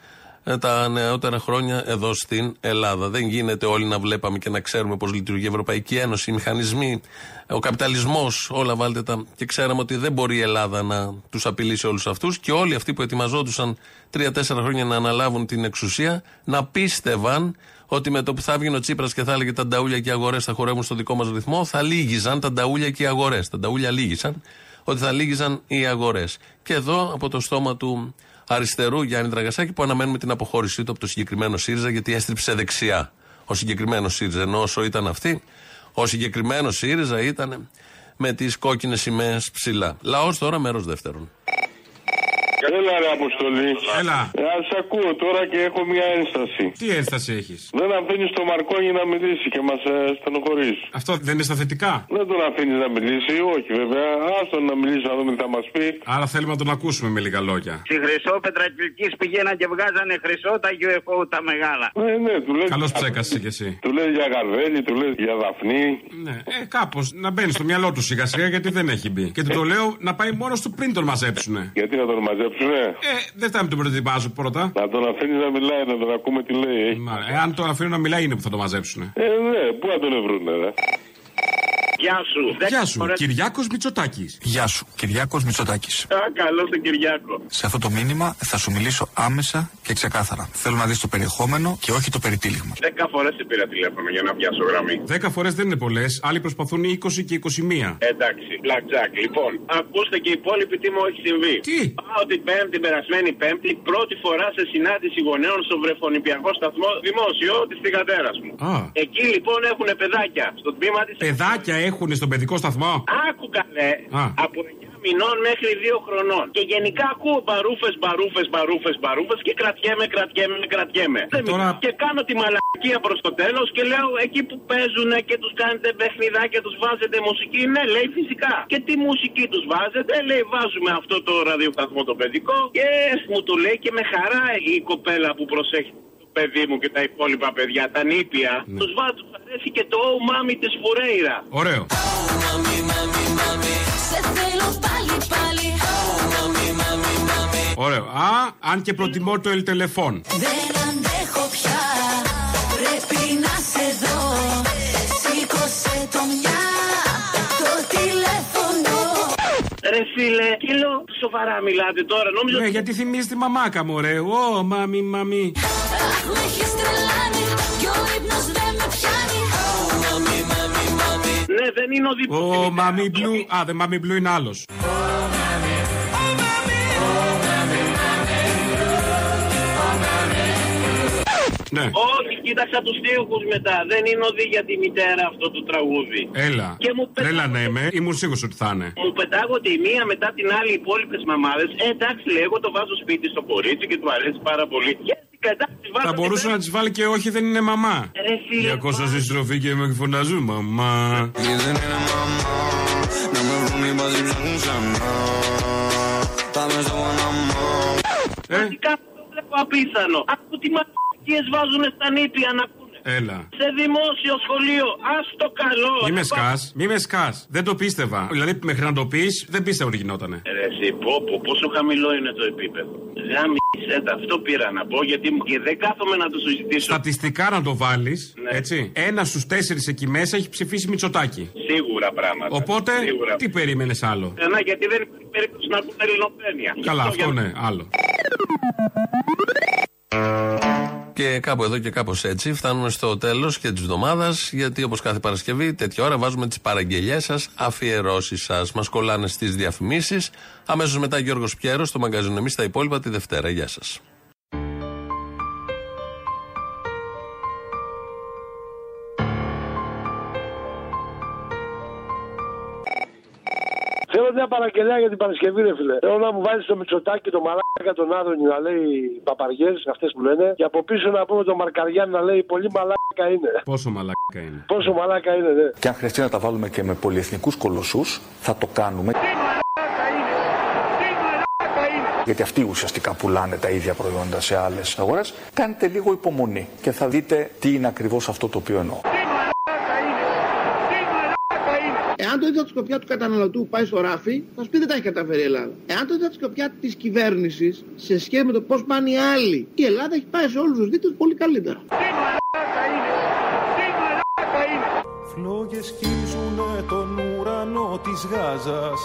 τα νεότερα χρόνια εδώ στην Ελλάδα. Δεν γίνεται όλοι να βλέπαμε και να ξέρουμε πώς λειτουργεί η Ευρωπαϊκή Ένωση, οι μηχανισμοί, ο καπιταλισμός, όλα βάλτε τα. Και ξέραμε ότι δεν μπορεί η Ελλάδα να τους απειλήσει όλους αυτούς και όλοι αυτοί που ετοιμαζόντουσαν τρία-τέσσερα χρόνια να αναλάβουν την εξουσία να πίστευαν ότι με το που θα έβγαινε ο Τσίπρας και θα έλεγε τα νταούλια και οι αγορές θα χορεύουν στο δικό μας ρυθμό, θα λύγιζαν τα νταούλια και οι αγορές. Τα νταούλια λύγησαν, ότι θα λύγιζαν οι αγορές. Και εδώ από το στόμα του αριστερού Γιάννη Δραγασάκη που αναμένουμε την αποχώρησή του από το συγκεκριμένο ΣΥΡΙΖΑ γιατί έστριψε δεξιά ο συγκεκριμένος ΣΥΡΙΖΑ. Ενώ όσο ήταν αυτή, ο συγκεκριμένος ΣΥΡΙΖΑ ήταν με τις κόκκινες σημαίες ψηλά. Λαός τώρα, μέρος δεύτερον. Έλα ρε Αποστολή. Έλα. Ε, Ας ακούω τώρα και έχω μια ένσταση. Τι ένσταση έχεις; Δεν αφήνεις το Μαρκόνι να μιλήσει και μας ε, στενοχωρείς. Αυτό δεν είναι στα θετικά; Δεν τον αφήνεις να μιλήσει, όχι βέβαια. Άστον να μιλήσει να δούμε τι θα μας πει. Άρα θέλουμε να τον ακούσουμε με λίγα λόγια. Στη Χρυσό Πετρακυλικής πηγαίναν και βγάζανε χρυσό τα UFO τα μεγάλα. Ναι, ναι, του λέει. Καλώς ψέκασες κι εσύ. Του λέει για Γαρβέλη, του λέει για Δαφνή. Ναι, ε, κάπως να μπαίνει στο μυαλό του σιγά σιγά γιατί δεν έχει μπει. Και του το λέω να πάει μόνος του πριν τον μαζέψουνε. Γιατί να τον μαζέψουνε. Ε, δεν θα με τον προετοιμάζω πρώτα. Να τον αφήνει να μιλάει, να τον ακούμε τι λέει. ε. Μα, ε, αν τον αφήνω να μιλάει είναι που θα το μαζέψουνε. Ε, ναι, πού να τον βρούνε, ρε. Γεια σου. Γεια σου, Κυριάκος Μητσοτάκης. Γεια σου, Κυριάκος Μητσοτάκης. Α, καλό τον Κυριάκο. Σε αυτό το μήνυμα θα σου μιλήσω άμεσα και ξεκάθαρα. Θέλω να δεις το περιεχόμενο και όχι το περιτύλιγμα. Δέκα φορές σε πήρα τηλέφωνο για να πιάσω γραμμή. Δέκα φορές δεν είναι πολλές, άλλοι προσπαθούν 20 και 21. Εντάξει, blackjack. Λοιπόν, ακούστε και οι υπόλοιποι τι μου έχει συμβεί. Τι; Πάω την Πέμπτη, την περασμένη Πέμπτη, πρώτη φορά σε συνάντηση γονέων στο βρεφονιπιακό σταθμό δημόσιο της θηγατέρας μου. Α. Εκεί λοιπόν έχουν παιδάκια. Στο τμήμα της. Παιδάκια έχουν στον παιδικό σταθμό; Άκου καλέ. Α. Από 9 μηνών μέχρι 2 χρονών. Και γενικά ακούω μπαρούφες, μπαρούφες, μπαρούφες, μπαρούφες και κρατιέμαι, κρατιέμαι, κρατιέμαι. Δεν τώρα- μιλάω. Και κάνω τη μαλακία προς το τέλος και λέω εκεί που παίζουν και τους κάνετε παιχνιδάκια, τους βάζετε μουσική. Ναι, λέει φυσικά. Και τι μουσική τους βάζετε, λέει βάζουμε αυτό το ραδιοσταθμό το παιδικό. Και μου το λέει και με χαρά η κοπέλα που προσέχει το παιδί μου και τα υπόλοιπα παιδιά, τα νήπια. Ναι. Τους βάζω, τους αρέσει και το Oh Mami της Φουρέιρα. Ωραίο. Σε θέλω πάλι πάλι Ωραίο. Α, αν και προτιμώ το ελτελεφών. Δεν αντέχω πια Πρέπει να σε δω Σήκωσε το μια Ρε φίλε, τι λέω, σοβαρά μιλάτε τώρα, νόμιζα... Ναι, γιατί θυμίζει τη μαμάκα μου, ρε. Ω, μάμι, μάμι. Αχ, με έχεις τρελάνει Κι ο ύπνος δεν με πιάνει Ναι, δεν είναι ο διπλό. Ω, μάμι μπλου. Α, δεν μάμι μπλου είναι άλλος. Ναι. Όχι, κοίταξα τους τείχου μετά. Δεν είναι οδή για τη μητέρα αυτό το τραγούδι. Έλα. Και μου πετά- Έλα ναι με, ήμουν σίγουρος ότι θα είναι. Μου πετάγονται η μία μετά την άλλη οι υπόλοιπες μαμάδες. Ε, εντάξει, λέει, εγώ το βάζω σπίτι στο κορίτσι και του αρέσει πάρα πολύ. Και στην κατάσταση βάζω. Θα και μπορούσε πέρα- να της βάλει και όχι, δεν είναι μαμά. Ρε φίλε. 200 στη στροφή και με φωνάζουν μαμά. Να με βρουν οι μπαζί ψάχνουν ξανά Τα μέσα από ένα μά Ε, Βασικά το βλέπω απίθανο. Ακού τι μαλακίε βάζουν στα νύχια να ακούνε. έλα. Σε δημόσιο σχολείο, ας το καλό. Μη με Να σκάς, μη με σκάς. Δεν το πίστευα. Δηλαδή, μέχρι να το πεις, δεν πίστευα ότι γινότανε. Ρε εσύ, πω, πω, πόσο χαμηλό είναι το επίπεδο. Γάμισε τα, αυτό πήρα να πω γιατί μου- και δεν κάθομαι να το συζητήσω. Στατιστικά να το βάλεις, Ναι. έτσι. Ένα στους τέσσερις εκεί μέσα έχει ψηφίσει Μητσοτάκι. Σίγουρα πράγματα. Οπότε, Σίγουρα. τι περίμενες άλλο; Ε, να, γιατί δεν υπάρχει περίπτωση να πούμε ελληνοφρένεια. Καλά, Γι' αυτό για- ναι, άλλο. Και κάπου εδώ και κάπως έτσι φτάνουμε στο τέλος και της εβδομάδας. Γιατί όπως κάθε Παρασκευή, τέτοια ώρα βάζουμε τις παραγγελίε σας, αφιερώσεις σας. Μας κολλάνε στις διαφημίσεις. Αμέσως μετά Γιώργος Πιέρος στο μαγκαζίνο. Εμείς τα υπόλοιπα τη Δευτέρα. Γεια σας. Θέλω μια παραγγελιά για την Παρασκευή, ρε φίλε. Θέλω να μου βάλεις το μυτσοτάκι, το μαλάκα, τον Άδωνη να λέει παπαριές, αυτές που λένε. Και από πίσω να πούμε τον Μαρκαριάν να λέει πολύ μαλάκα είναι. Πόσο μαλάκα είναι. Πόσο μαλάκα είναι, ναι. Και αν χρειαστεί να τα βάλουμε και με πολυεθνικούς κολοσσούς, θα το κάνουμε. Γιατί αυτοί ουσιαστικά πουλάνε τα ίδια προϊόντα σε άλλες αγορές. Κάντε λίγο υπομονή και θα δείτε τι είναι ακριβώς αυτό το οποίο εννοώ. Εάν το είδα τη σκοπιά του καταναλωτού πάει στο ράφι, θα σου πει δεν τα έχει καταφέρει η Ελλάδα. Εάν το είδα τη σκοπιά της κυβέρνησης σε σχέση με το πώς πάνε οι άλλοι, η Ελλάδα έχει πάει σε όλους τους δείκτε πολύ καλύτερα. Φλόγες σκίζουνε τον ουρανό της Γάζας.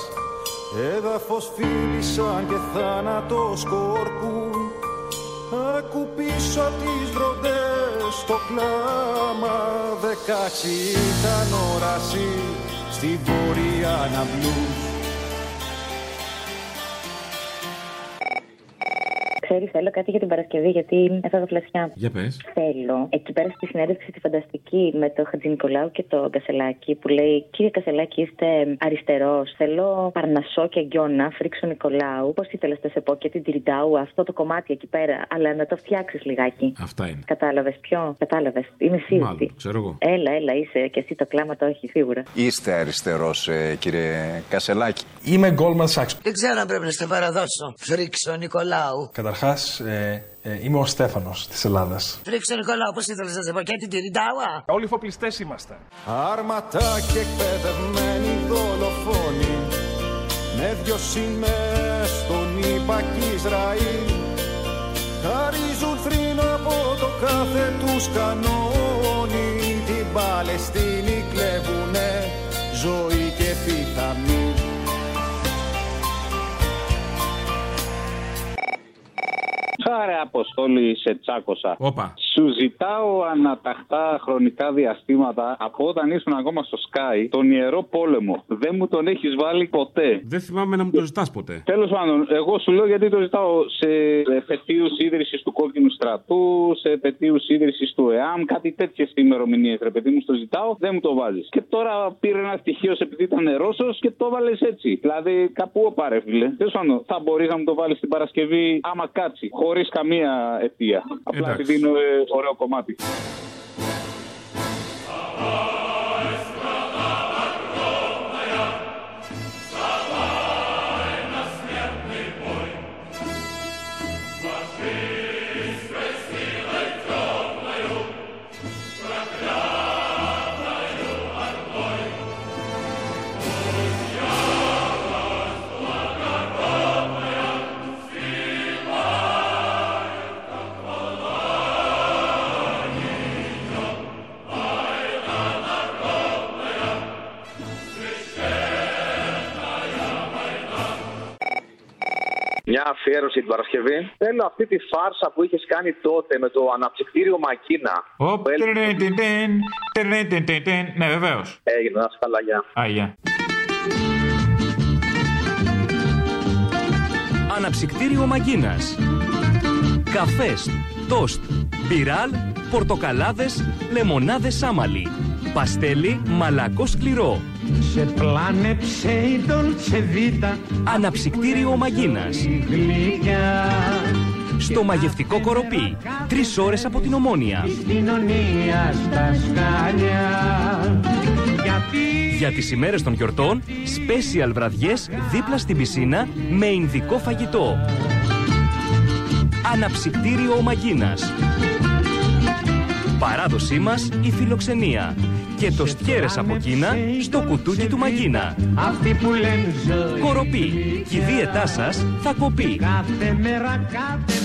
Έδαφος φίλησαν και θάνατος σκορπούν. Άκου πίσω απ' τις βροντές το κλάμα. Δεκάξι ήταν όραση στη βόρεια να μπλούς Ξέρεις, θέλω κάτι για την Παρασκευή, γιατί έφαγα φλασιά. Για πες. Θέλω, εκεί πέρα στη συνέντευξη τη φανταστική με το Χατζη Νικολάου και το Κασελάκη, που λέει Κύριε Κασελάκη, είστε αριστερός. Θέλω Παρνασό και Γκιόνα, Φρίξο Νικολάου. Πώς ήθελες να σε πω και την Τριντάου, αυτό το κομμάτι εκεί πέρα, αλλά να το φτιάξεις λιγάκι. Αυτά είναι. Κατάλαβες ποιο, κατάλαβες. Είμαι σίγουρη. Μάλλον, ξέρω εγώ. Έλα, έλα, είσαι και εσύ το κλάμα το έχει σίγουρα. Είστε αριστερός, κύριε Κασελάκη. Είμαι Goldman Sachs. Δεν ξέρω αν πρέπει να σε παραδώσω. Φρίξο Νικολάου. Καταρχάς, ε, ε, είμαι ο Στέφανος της Ελλάδας. Φρίξο Νικολάου, πώ ήθελες να σε πω και την Τιριντάουα. Όλοι φοπλιστές είμαστε. Άρματα και εκπαιδευμένοι δολοφόνοι Με δυο σημαίες στον Ιππακ Ισραήλ Χαρίζουν θρήνο από το κάθε τους κανόνι Την Παλαιστίνη κλέβουνε ζωή και πιθανή Άρε Αποστόλη, σε τσάκωσα. Όπα. Σου ζητάω αναταχτά χρονικά διαστήματα από όταν ήσουν ακόμα στο Sky τον ιερό πόλεμο. Δεν μου τον έχεις βάλει ποτέ. Δεν θυμάμαι να μου το ζητάς ποτέ. Τέλος πάντων, εγώ σου λέω γιατί το ζητάω σε επαιτίου ίδρυσης του κόκκινου στρατού, σε επαιτίου ίδρυσης του ΕΑΜ, κάτι τέτοιες ημερομηνίες. Ρε παιδί μου, στο ζητάω, δεν μου το βάζεις. Και τώρα πήρε ένα στοιχείο επειδή ήταν Ρώσος και το βάλες έτσι. Δηλαδή, κάπου όπαρε, φίλε. Τέλος πάντων, θα μπορείς να μου το βάλεις την Παρασκευή άμα κάτσει, χωρίς καμία αιτία. Απλά Εντάξει. επειδή είναι ε, ωραίο κομμάτι. Μια αφιέρωση την Παρασκευή. Θέλω αυτή τη φάρσα που είχες κάνει τότε με το αναψυκτήριο Μακίνα. Οπ, τερεν, τεν, τεν, τερεν, τεν, τεν, τεν. Ναι, βεβαίως. Έγινε, να είσαι καλά, γεια. Αγία. Αναψυκτήριο Μαγκίνας. Καφές, τόστ, μπιράλ, πορτοκαλάδες, λεμονάδες σάμαλι. Παστέλι μαλακό σκληρό. Σε πλάνεψε η Dolce Vita Αναψυκτήριο Μαγκίνας. γλυκιά Στο μαγευτικό κοροπή. Τρεις ώρες από την Ομόνια. κοινωνία στα σκάλια Γιατί; Για τις ημέρες των γιορτών, special βραδιές δίπλα στην πισίνα με ινδικό φαγητό. Αναψυκτήριο Μαγκίνας. Παράδοσή μας η φιλοξενία. Και το στιέρες από Κίνα στο κουτούκι του Μαγκίνα. αυτοί που λένε ζωή Κοροπή. Και η δίαιτά σας θα κοπεί. Κάθε μέρα κάθε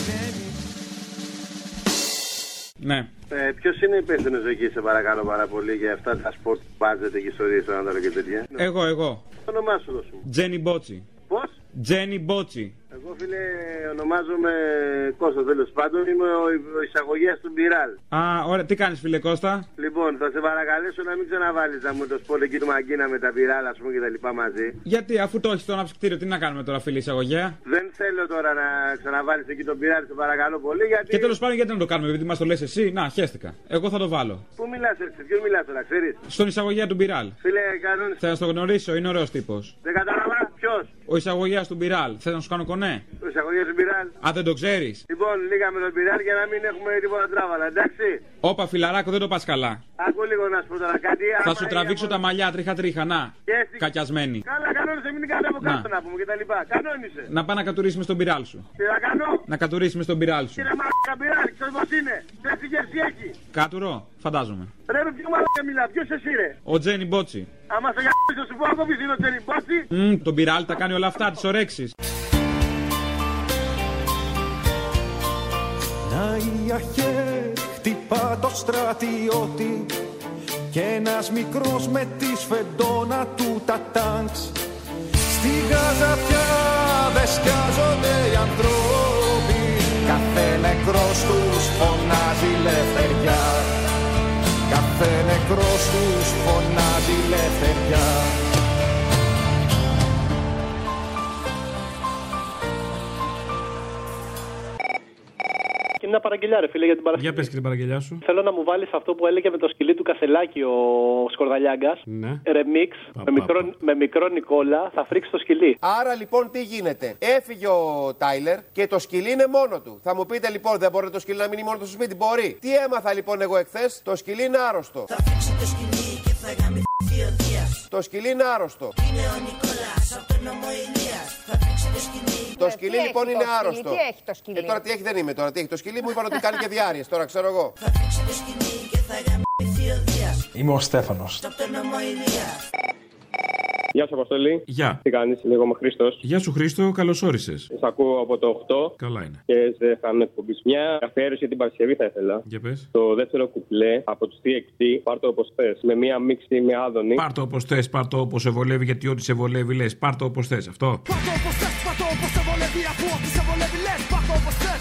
Ναι. Ε, Ποιος είναι υπεύθυνος εκεί, σε παρακαλώ πάρα πολύ, για αυτά τα σπορτ που μπάζετε και ιστορίες στον Ανατολό και τέτοια; Εγώ, εγώ. Το όνομά σου δώσου. μου. Τζένι Μπότσι. Πώς; Τζένι Μπότσι. Εγώ φίλε ονομάζομαι Κώστας τέλος πάντων, είμαι ο, ο εισαγωγέας του Μπιράλ. Α, ωραία. Τι κάνεις, φίλε Κώστα; Λοιπόν, θα σε παρακαλέσω να μην ξαναβάλεις να μου το σποτ εκεί του Μαγκίνα με τα Μπιράλ, ας πούμε και τα λοιπά μαζί. Γιατί, αφού το έχεις στο αναψυκτήριο, τι να κάνουμε τώρα, φίλε εισαγωγέα; Δεν θέλω τώρα να ξαναβάλεις εκεί τον Μπιράλ, σε παρακαλώ πολύ, γιατί. Και τέλος πάντων, γιατί να το κάνουμε, επειδή μας το λες εσύ; Να, χέστηκα. Εγώ θα το βάλω. Πού μιλάς έτσι, ποιο μιλάς τώρα, ξέρεις; Στον εισαγωγέα του Μπιράλ. Φίλε, κανόνε. Θα στο γνωρίσω, είναι ωραίος τύπος. Δεν κατάλαβα ποιος; Ο εισαγωγέας του Μπιράλ. Θες να σου κάνω κονέ; Ο εισαγωγέας του Μπιράλ. Α, δεν το ξέρεις. Λοιπόν, λίγα με τον Μπιράλ για να μην έχουμε τίποτα τράβαλα, εντάξει. Όπα, φιλαράκο, δεν το πας καλά. Άκου λίγο να σου πω τώρα κάτι. Θα άμα σου είναι τραβήξω από- τα μαλιά τρίχα-τρίχα, να. Και στη- Κακιασμένη. Καλά, κανόνισε, μην κάτω από Να. κάτω να πούμε και τα λοιπά. Κανόνισε. Να πάει να κατουρίσουμε στον πυράλ σου. Τι να κάνω; Να κατουρίσουμε στον πυράλ σου. Κύριε Μαλάκα Μπιράλ, ξέρεις πώς είναι; Ξέρεις τι γεύση έχει; Κάτουρο, φαντάζομαι. Ρε με ποιο μαλάκα μιλά, ποιος εσύ ρε; Ο Τζένι Μπότσι. Άμα σε γαμίσω σου πω εγώ ποιος είναι ο Τζέρι Μπότσι. Μμ, τον πυράλ τα κάνει όλα αυτά, τις ορέξει. Να η αρχέ χτυπά το στρατιώτη και ένας μικρός με τη σφεντόνα του τα τάγκς. Στη Γάζα πια δεν σκιάζονται οι ανθρώποι Κάθε νεκρός τους φωνάζει ελευθεριά Κάθε νεκρός τους φωνάζει ελευθεριά μια παραγγελιά, ρε φίλε, για την Παρασκευή. Για πες και την παραγγελιά σου. Θέλω να μου βάλεις αυτό που έλεγε με το σκυλί του Κασελάκη ο Σκορδαλιάγκας. Ναι. Ρεμίξ με, μικρό, με μικρό Νικόλα. Θα φρίξει το σκυλί. Άρα λοιπόν τι γίνεται. Έφυγε ο Τάιλερ και το σκυλί είναι μόνο του. Θα μου πείτε λοιπόν δεν μπορεί το σκυλί να μείνει μόνο του στο σπίτι; Μπορεί. Τι έμαθα λοιπόν εγώ εχθές; Το σκυλί είναι άρρωστο. Θα φίξει το σκηνή και θα γαμηθεί ο Δίας. Το σκυλί είναι άρρωστο. Είναι ο Νικόλας από τον νόμο Ηλίας. Θα φίξει το σκηνή. Το σκυλί τι λοιπόν έχει είναι το σκυλί, άρρωστο. τι έχει το σκυλί; Ε, τώρα τι έχει δεν είμαι τώρα. Τι έχει το σκυλί μου είπαν ότι κάνει και διάρκειε. Τώρα ξέρω εγώ. Θα φίξει το σκηνή και θα γαμηθεί ο Δίας. Είμαι ο Στέφανος. Από τον νόμο Ηλίας. Γεια σου, Αποστολή. Γεια. Τι κάνεις, λίγο με Χρήστος. Γεια σου Χρήστο, καλώς όρισες. Σ' ακούω από το 8 Καλά είναι. και σε κάνουν εκπομπή. Μια αφιέρωση για την Παρασκευή θα ήθελα. Για πες. Το δεύτερο κουπλέ από τους TXT, πάρ το όπως θες. Με μια μίξη με άδωνη. Πάρ το όπως θες, πάρ το όπως σε βολεύει, γιατί ό,τι σε βολεύει λες. Πάρ το όπως θες. Αυτό.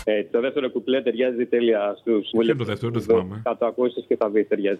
Ε, το δεύτερο κουπλέ ταιριάζει τέλεια στους Ποιο είναι το δεύτερο, δεν θυμάμαι. Θα το ακούσεις και θα δεις ταιριάζει.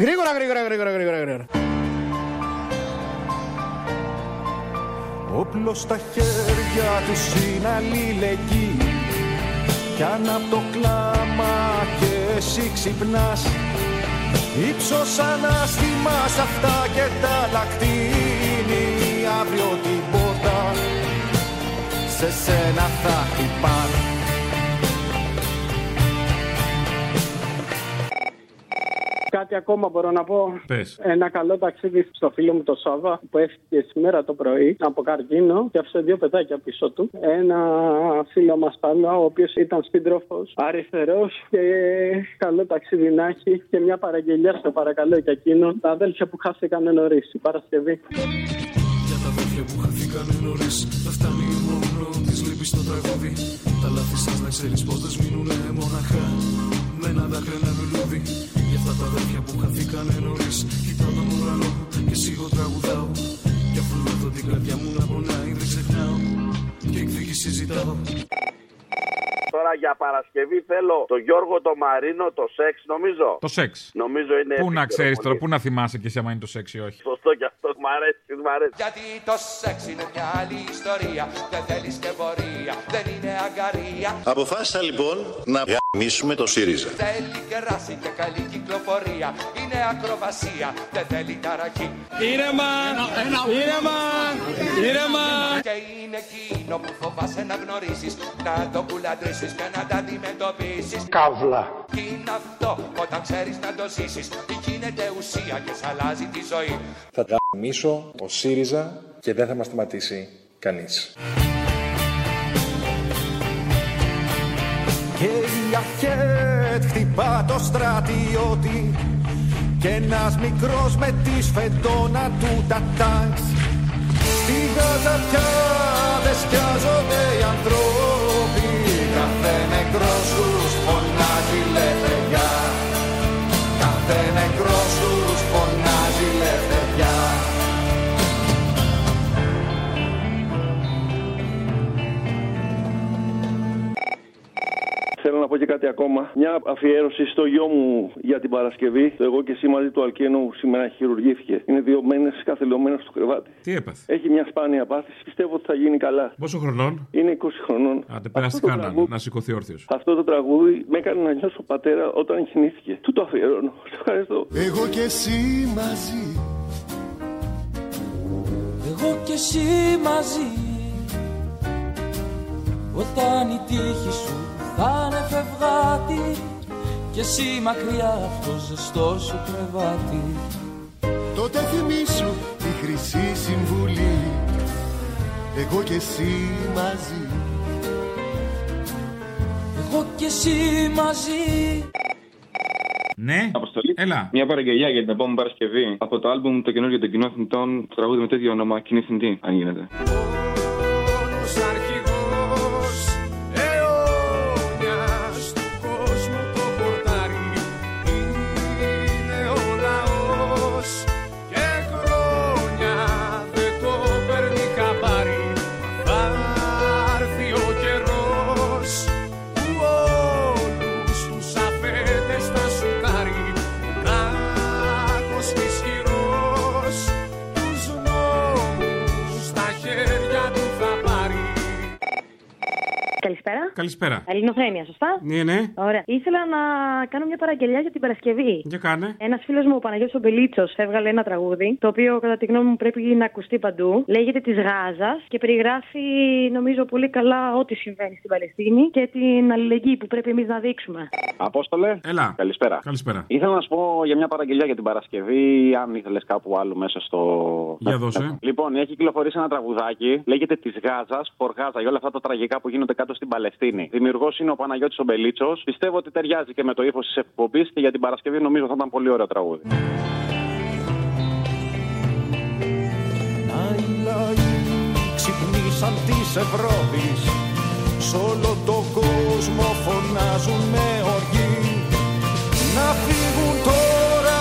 Γρήγορα, γρήγορα, γρήγορα, γρήγορα, γρήγορα. Όπλο στα χέρια τους είναι αλληλεγγύη Κι αν απ' το κλάμα και εσύ ξυπνάς Ήψος ανάστημα σ' αυτά και τα λακτίνη Αύριο την πόρτα σε σένα θα χτυπάνε Κάτι ακόμα μπορώ να πω. Πες. Ένα καλό ταξίδι στο φίλο μου το Σάβα που έφυγε σήμερα το πρωί από καρκίνο και άφησε δύο παιδάκια πίσω του. Ένα φίλο μας πάλι, ο οποίος ήταν σύντροφος, αριστερός και καλό ταξίδι να έχει. Και μια παραγγελιά στο παρακαλώ για εκείνον. Τα αδέλφια που χάθηκαν νωρίς η Παρασκευή. Για τα αδέρφια που χαθήκανε νωρίς Δεν φτάνει μόνο της λύπης στο τραγούδι Τα λάθη σας να ξέρεις πως δεν σμείνουνε μοναχά εκδίκηση ζητάω Τώρα για Παρασκευή θέλω το Γιώργο το Μαρίνο, το σεξ νομίζω. Το σεξ. Νομίζω είναι. Πού να επίκαιρο ξέρεις πολύ. τώρα, πού να θυμάσαι και εσύ άμα είναι το σεξ ή όχι. Σωστό κι αυτό, μ' αρέσει, μ' αρέσει. Γιατί το σεξ είναι μια άλλη ιστορία. Δεν θέλεις και πορεία, δεν είναι αγκαρία. Αποφάσισα λοιπόν να γαμίσουμε το ΣΥΡΙΖΑ. Θέλει κεράσι και καλή κυκλοφορία. Είναι ακροβασία, δεν θέλει ταραχή. Ήρεμα, ήρεμα, ήρεμα. Και είναι εκείνο που φοβάσαι να γνωρίσεις Να το κουλαντρήσεις και να τα αντιμετωπίσεις Καύλα. Τι είναι αυτό όταν ξέρεις να το ζήσεις Γίνεται ουσία και σ' αλλάζει τη ζωή Θα τα γαμίσω ο ΣΥΡΙΖΑ και δεν θα μας σταματήσει κανείς. Και η ΑΧΕΤ χτυπά το στρατιώτη Και ένας μικρός με τη σφεντόνα του τα τάγκς Στη Γάζα πια δεν σκιάζονται οι ανθρώποι Κάθε νεκρός τους φωνάζει λευτεριά Κάθε νεκρός πω και κάτι ακόμα. Μια αφιέρωση στο γιο μου για την Παρασκευή. Το εγώ και εσύ μαζί του Αλκένου σήμερα χειρουργήθηκε. Είναι δύο μένε καθελωμένο στο κρεβάτι. Τι έπαθε; Έχει μια σπάνια πάθηση. Πιστεύω ότι θα γίνει καλά. Πόσο χρονών; Είναι 20 χρονών. Άντε, πέρασε το κανένα τραγούδι- να σηκωθεί όρθιος. Αυτό το τραγούδι με έκανε να νιώσω πατέρα όταν γεννήθηκε. Του το αφιερώνω. Σε ευχαριστώ. Εγώ και εσύ μαζί Εγώ και εσύ μαζί Όταν η τύχη σου θα είναι φευγάτη Και εσύ μακριά από το ζεστό σου κρεβάτι Τότε θυμήσου τη χρυσή συμβουλή Εγώ και εσύ μαζί Εγώ και εσύ μαζί Ναι. Αποστολή. Έλα. Μια παραγγελιά για την επόμενη Παρασκευή. Από το άλμπουμ το καινούργιο των κοινών θνητών, το τραγούδι με τέτοιο όνομα, κοινή θνητή, αν γίνεται. Καλησπέρα. Καλησπέρα. Ελληνοφρένεια, σωστά; Ναι, ναι. Ωραία. Ήθελα να κάνω μια παραγγελιά για την Παρασκευή. Για κάνε. Ένας φίλος μου, ο Παναγιώτης ο Μπελίτσος, έβγαλε ένα τραγούδι, το οποίο κατά τη γνώμη μου πρέπει να ακουστεί παντού. Λέγεται Της Γάζας και περιγράφει, νομίζω, πολύ καλά ό,τι συμβαίνει στην Παλαιστίνη και την αλληλεγγύη που πρέπει εμείς να δείξουμε. Απόστολε. Έλα. Καλησπέρα. Καλησπέρα. Ήθελα να σου πω για μια παραγγελιά για την Παρασκευή, αν ήθελες κάπου άλλο μέσα στο. Για δώσε. Λοιπόν, έχει κυκλοφορήσει ένα τραγουδάκι, λέγεται Της Γάζας, Φοργάζα, για όλα αυτά τα τραγικά που γίνονται κάτω στην Παλαιστίνη. Δημιουργός είναι ο Παναγιώτης ο Μπελίτσος. Πιστεύω ότι ταιριάζει και με το ύφος της εκπομπής και για την Παρασκευή νομίζω θα ήταν πολύ ωραίο τραγούδι. Να οι λαοί ξυπνήσαν της Ευρώπης. Σ' όλο τον κόσμο φωνάζουν με οργή. Να φύγουν τώρα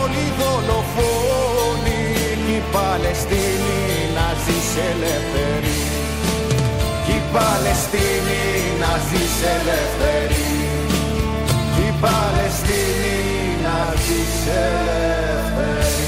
όλοι οι δολοφόνοι. Κι η Παλαιστίνη να ζήσει ελεύθερη Παλαιστίνη να ζεις ελεύθερη. Η Παλαιστίνη να ζεις ελεύθερη.